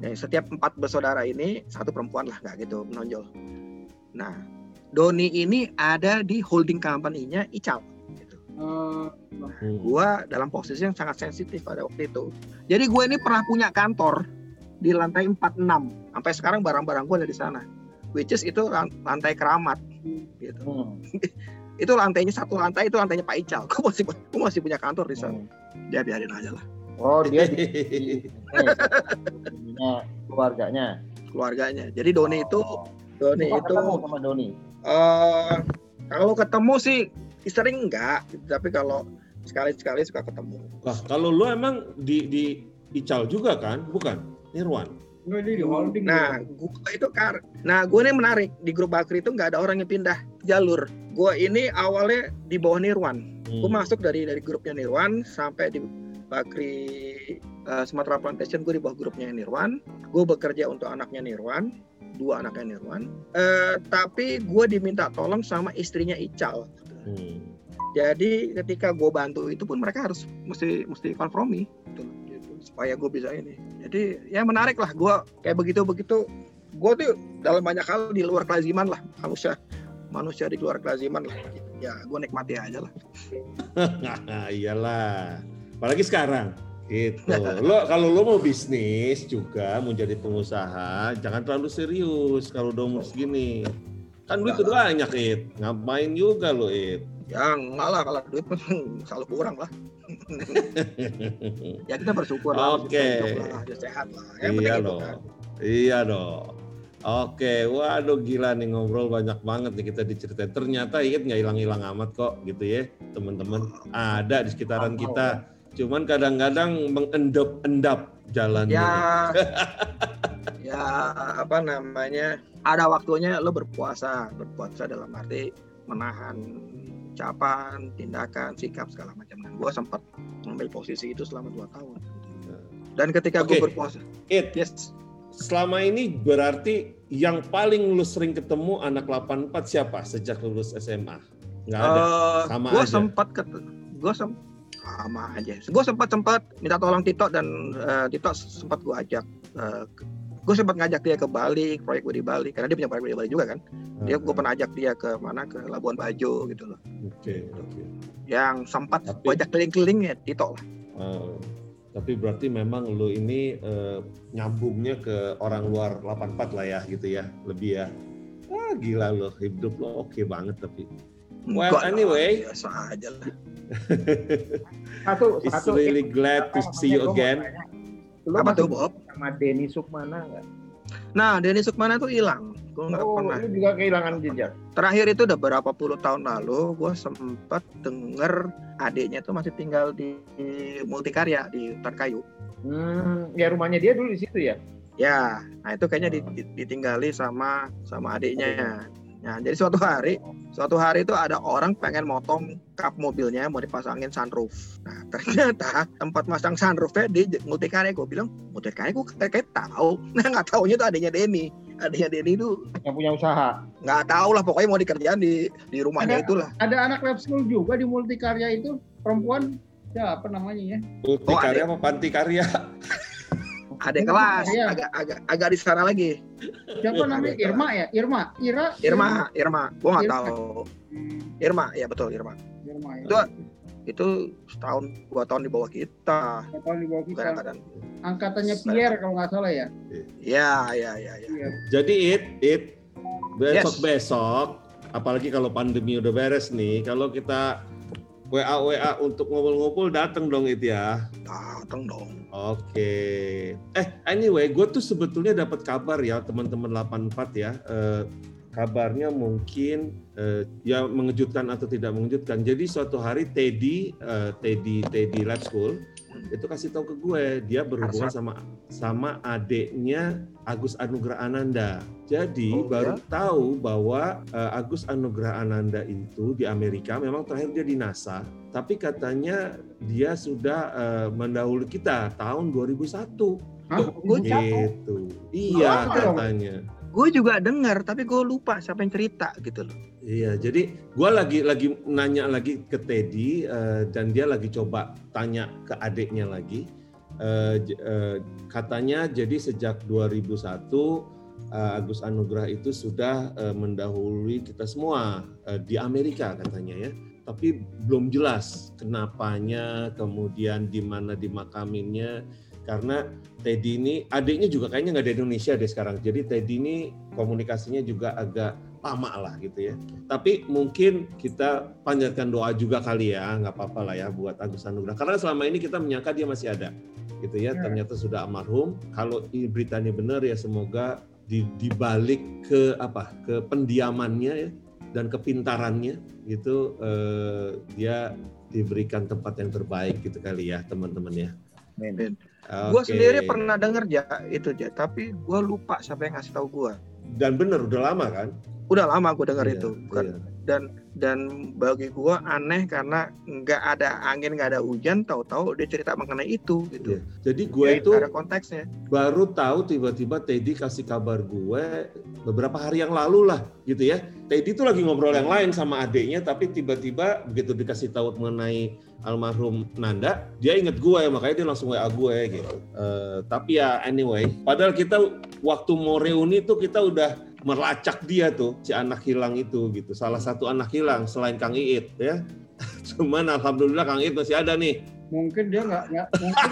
Dan setiap empat bersaudara ini satu perempuan lah nggak gitu menonjol. Nah Doni ini ada di holding company-nya Ical gitu. Eh, Hmm. gua dalam posisi yang sangat sensitif pada waktu itu jadi gue ini pernah punya kantor di lantai 46 sampai sekarang barang-barang gue ada di sana which is itu lan- lantai keramat gitu Hmm. itu lantainya satu lantai itu lantainya Pak Ical. Gue masih gue masih punya kantor di sana. Ya biarin aja lah Oh dia di, di keluarganya. keluarganya. Jadi Doni itu Oh. Doni itu sama Doni. Eh kalau ketemu sih sering enggak, tapi kalau sekali-sekali suka ketemu. Lah, kalau lu emang di di Ical juga kan? Bukan? Nirwan. Nah, gue itu kar. Nah, gue ini menarik di grup Bakri itu nggak ada orang yang pindah jalur. Gue ini awalnya di bawah Nirwan. Hmm. Gue masuk dari dari grupnya Nirwan sampai di Bakri eh, Sumatera Plantation gue di bawah grupnya Nirwan. Gue bekerja untuk anaknya Nirwan, dua anaknya Nirwan. Eh, tapi gue diminta tolong sama istrinya Ical. Hmm. Jadi ketika gue bantu itu pun mereka harus mesti mesti kompromi gitu, gitu, supaya gue bisa ini. Jadi ya menarik lah gue kayak begitu begitu. Gue tuh dalam banyak hal di luar kelaziman lah manusia manusia di luar kelaziman lah. Ya gue nikmati aja lah. Iyalah. Apalagi sekarang. Gitu. Lo kalau lo mau bisnis juga mau jadi pengusaha, jangan terlalu serius kalau udah umur segini. Kan duit udah banyak, It. Ngapain juga lo, It? Ya enggak lah kalau duit selalu kurang lah. ya kita bersyukur lah. Oke. lah, bisa sehat lah. Yang iya dong. kan. Iya dong. Oke, waduh gila nih ngobrol banyak banget nih kita diceritain. Ternyata It nggak hilang-hilang amat kok gitu ya, teman-teman. Ada di sekitaran kita. Cuman kadang-kadang mengendap-endap jalannya. Ya, ya apa namanya? Ada waktunya lo berpuasa, berpuasa dalam arti menahan ucapan, tindakan, sikap segala macam. Dan gue sempat mengambil posisi itu selama dua tahun. Dan ketika gue Oke. berpuasa, It, yes, selama ini berarti yang paling lu sering ketemu anak 84 siapa sejak lulus SMA? Nggak ada. Sama gue aja. sempat ke, gue sem sama aja. Gue sempat sempat minta tolong Tito dan eh, Tito sempat gue ajak. gue sempat ngajak dia ke Bali, proyek gue di Bali, karena dia punya proyek di Bali juga kan. Dia gue pernah ajak dia ke mana ke Labuan Bajo gitu loh. Oke, oke. Yang sempat Tapi- gue ajak keliling-keliling ya Tito lah. Oh, tapi berarti memang lu ini eh, nyambungnya ke orang luar 84 lah ya gitu ya, lebih ya. Ah gila lo, hidup lo oke banget tapi. Well, anyway. biasa aja lah. Satu It's satu really glad to see you again. Lu Apa tuh, Bob? Sama Denny Sukmana nggak? Nah, Denny Sukmana tuh hilang. Gue nggak Oh, pernah. lu juga kehilangan jejak. Terakhir itu udah berapa puluh tahun lalu, gue sempat denger adiknya tuh masih tinggal di, di Multikarya di Hutan Kayu. Hmm, ya rumahnya dia dulu di situ ya. Ya, nah itu kayaknya di- ditinggali sama sama adiknya. Nah, jadi suatu hari, suatu hari itu ada orang pengen motong kap mobilnya mau dipasangin sunroof. Nah, ternyata tempat masang sunroofnya di Multikarya. Gue bilang, Multikarya gue kayak, tahu. Nah, nggak taunya itu adiknya Denny. Adiknya Denny itu Yang punya usaha. nggak tahu lah pokoknya mau dikerjain di di rumahnya Ada- itulah. Ada anak lab school juga di Multikarya itu perempuan siapa namanya ya? Multi Oh, karya apa panti karya? Adik kelas, Iya. agak agak agak di sana lagi. Siapa namanya? Irma ya? Irma, Ira, Irma, Irma, gue nggak tahu. Irma, ya betul Irma. Irma ya. Itu itu setahun dua tahun di bawah kita Kapal di bawah kita. kadang-kadang. Angkatannya Pierre kalau nggak salah ya. Ya, ya, ya, ya. Iya. Jadi it it besok besok apalagi kalau pandemi udah beres nih kalau kita WA WA untuk ngumpul-ngumpul datang dong itu ya. Dateng dong. Oke. Eh anyway, gue tuh sebetulnya dapat kabar ya teman-teman 84 ya. Eh, kabarnya mungkin eh, ya mengejutkan atau tidak mengejutkan. Jadi suatu hari Teddy eh, Teddy Teddy Lab School itu kasih tahu ke gue dia berhubungan sama sama adiknya Agus Anugrah Ananda. Jadi Oh, baru tahu bahwa eh, Agus Anugrah Ananda itu di Amerika memang terakhir dia di NASA, tapi katanya dia sudah eh, mendahului kita tahun 2001 Hah? Gitu. Iya dong? katanya. Gue juga dengar tapi gue lupa siapa yang cerita gitu loh. Iya, jadi gua lagi lagi nanya lagi ke Teddy eh, dan dia lagi coba tanya ke adiknya lagi. J- eh, katanya jadi sejak 2001 eh, Agus Anugrah itu sudah eh, mendahului kita semua eh, di Amerika katanya ya. Tapi belum jelas kenapanya, kemudian di mana dimakaminnya karena Teddy ini adiknya juga kayaknya nggak di Indonesia deh sekarang. Jadi Teddy ini komunikasinya juga agak lama lah gitu ya. Tapi mungkin kita panjatkan doa juga kali ya, nggak apa-apa lah ya buat Agus Anugrah. Karena selama ini kita menyangka dia masih ada, gitu ya. Ya. Ternyata sudah almarhum. Kalau ini beritanya benar ya semoga di, dibalik ke apa, ke pendiamannya ya dan kepintarannya gitu eh, dia diberikan tempat yang terbaik gitu kali ya teman-teman ya. Men. Gue sendiri pernah denger ya itu ya, tapi gue lupa siapa yang ngasih tahu gue. Dan benar udah lama kan? Udah lama gue denger Iya, itu. Bukan- iya. Dan dan bagi gue aneh karena nggak ada angin nggak ada hujan, tahu-tahu dia cerita mengenai itu gitu. Iya. Jadi gue Ya, itu ada konteksnya. baru tahu tiba-tiba Teddy kasih kabar gue beberapa hari yang lalu lah gitu ya. Teddy tuh lagi ngobrol yang lain sama adiknya tapi tiba-tiba begitu dikasih tahu mengenai almarhum Nanda, dia inget gue makanya dia langsung WA gue gitu. Eh, tapi ya anyway, padahal kita waktu mau reuni tuh kita udah melacak dia tuh si anak hilang itu gitu. Salah satu anak hilang selain Kang Iit ya. Cuman alhamdulillah Kang Iit masih ada nih. Mungkin dia nggak nggak mungkin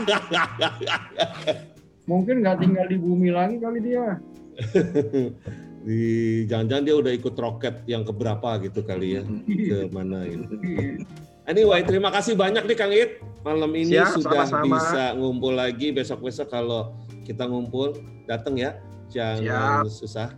mungkin nggak tinggal di bumi lagi kali dia. di jangan-jangan dia udah ikut roket yang keberapa gitu kali ya ke mana gitu. Anyway, terima kasih banyak nih Kang It. Malam ini Siap, sudah sama-sama. bisa ngumpul lagi. Besok-besok kalau kita ngumpul datang ya, jangan susah.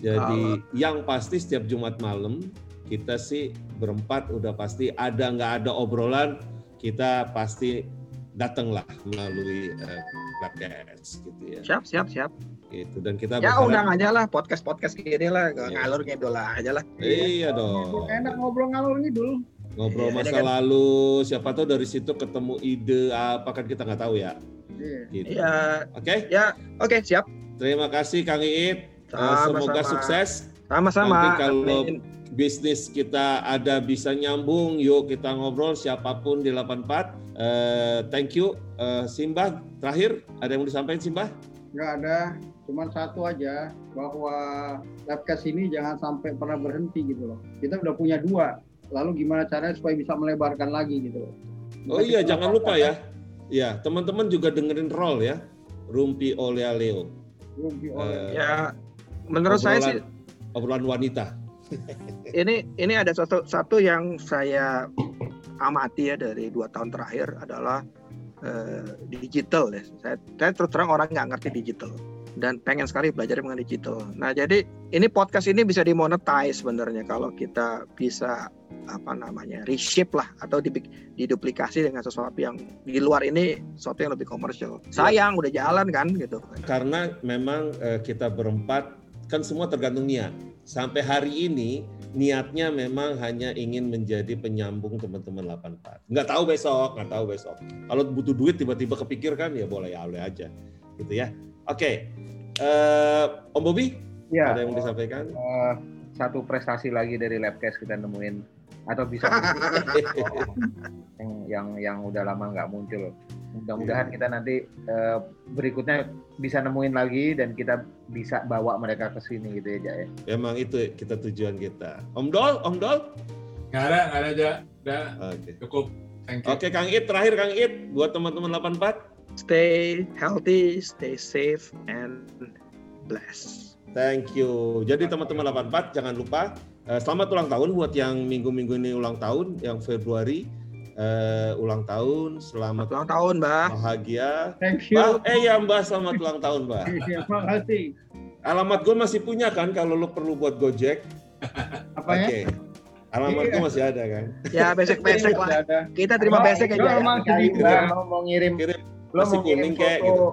Jadi yang pasti setiap Jumat malam kita sih berempat udah pasti ada nggak ada obrolan kita pasti datanglah melalui uh, podcast gitu ya. Siap, siap, siap. Gitu dan kita Ya berharap- undang aja lah podcast podcast gini lah, Iya. ngalur ngidul aja lah. Iya dong. Enak ngobrol ngalur ngidul. Ngobrol Iya, masa ini kan- lalu, siapa tahu dari situ ketemu ide apa kan kita nggak tahu ya. Iya. Gitu. Iya, Oke, oke siap. terima kasih Kang Iit. Eh, Sama-sama. semoga sukses. Sama-sama. Nanti kalau Amin. bisnis kita ada bisa nyambung, yuk kita ngobrol siapa pun di 84. Eh, thank you. Eh, Simbah, terakhir ada yang mau disampaikan Simbah? Nggak ada. Cuman satu aja bahwa Labcast ini jangan sampai pernah berhenti gitu loh. Kita udah punya dua. Lalu gimana caranya supaya bisa melebarkan lagi gitu loh. Oh iya, jangan lupa ya. Ya, teman-teman juga dengerin roll ya. Rumpi Olea Leo. Rumpi oleh. Eh, Ya, menurut saya sih obrolan wanita. ini ini ada satu satu yang saya amati ya dari dua tahun terakhir adalah eh, digital ya. Saya, saya terus terang orang nggak ngerti digital dan pengen sekali belajar mengenai digital. Nah jadi ini podcast ini bisa dimonetize sebenarnya kalau kita bisa apa namanya reshape lah atau diduplikasi dengan sesuatu yang di luar ini sesuatu yang lebih komersial. Sayang udah jalan kan gitu. Karena memang eh, kita berempat kan semua tergantung niat. Sampai hari ini niatnya memang hanya ingin menjadi penyambung teman-teman 84. Nggak tahu besok, nggak tahu besok. Kalau butuh duit tiba-tiba kepikir kan ya boleh ya boleh aja, gitu ya. Oke, uh, Om Bobi, ya, ada yang mau disampaikan? Uh, satu prestasi lagi dari Labcast kita nemuin atau bisa yang yang yang udah lama nggak muncul. Mudah-mudahan yeah. kita nanti uh, berikutnya bisa nemuin lagi dan kita bisa bawa mereka ke sini gitu ya, Jaya. Memang itu kita tujuan kita. Om Dol, Om Dol? Nggak ada, nggak ada, Ja. Udah, okay. cukup. Oke, okay, Kang It, terakhir Kang It, buat teman-teman 84 stay healthy, stay safe, and blessed. Thank you. Jadi teman-teman 84 jangan lupa uh, selamat ulang tahun buat yang minggu-minggu ini ulang tahun, yang Februari uh, ulang tahun. Selamat, selamat ulang tahun, Mbak. Bahagia. Thank you. Mbak, eh ya Mbak, selamat ulang tahun, Mbak. Terima kasih. Alamat gue masih punya kan kalau lo perlu buat Gojek. Apa ya? Okay. Alamat iya. gue masih ada kan? Ya, besek-besek lah. Kita terima besek aja. Ya. Mau ngirim. Kirim lo mau kirim kayak gitu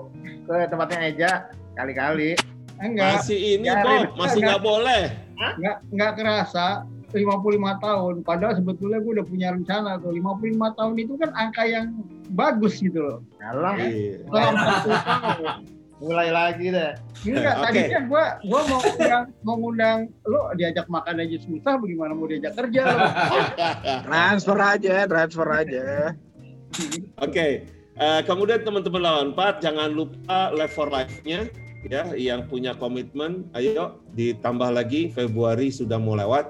ke tempatnya Eja kali-kali enggak masih ini kok masih nggak boleh nggak nggak kerasa 55 tahun padahal sebetulnya gue udah punya rencana tuh 55 tahun itu kan angka yang bagus gitu loh Alah, iya. tahun mulai lagi deh. Enggak, okay. tadinya gua gua mau ngundang mau ngundang lo diajak makan aja susah bagaimana mau diajak kerja lo. transfer aja, transfer aja. Oke. Okay. Uh, kemudian teman-teman 84 jangan lupa Live for Life-nya ya yang punya komitmen ayo ditambah lagi Februari sudah mau lewat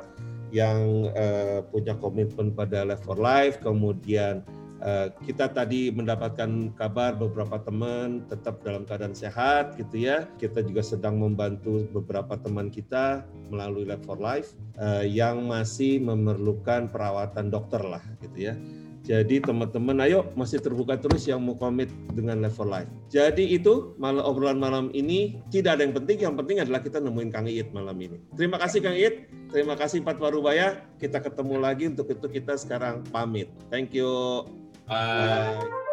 yang uh, punya komitmen pada Live for Life. Kemudian uh, kita tadi mendapatkan kabar beberapa teman tetap dalam keadaan sehat gitu ya. Kita juga sedang membantu beberapa teman kita melalui Live for Life uh, yang masih memerlukan perawatan dokter lah gitu ya jadi teman-teman ayo masih terbuka terus yang mau komit dengan level life. Jadi itu malam obrolan malam ini tidak ada yang penting, yang penting adalah kita nemuin Kang Iit malam ini. Terima kasih Kang Iit, terima kasih Pak Warubaya. Kita ketemu lagi untuk itu kita sekarang pamit. Thank you. Bye. Bye.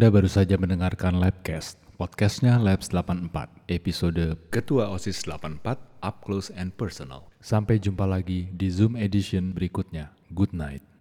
Anda baru saja mendengarkan Labcast, podcastnya Labs 84, episode Ketua OSIS 84, Up Close and Personal. Sampai jumpa lagi di Zoom Edition berikutnya. Good night.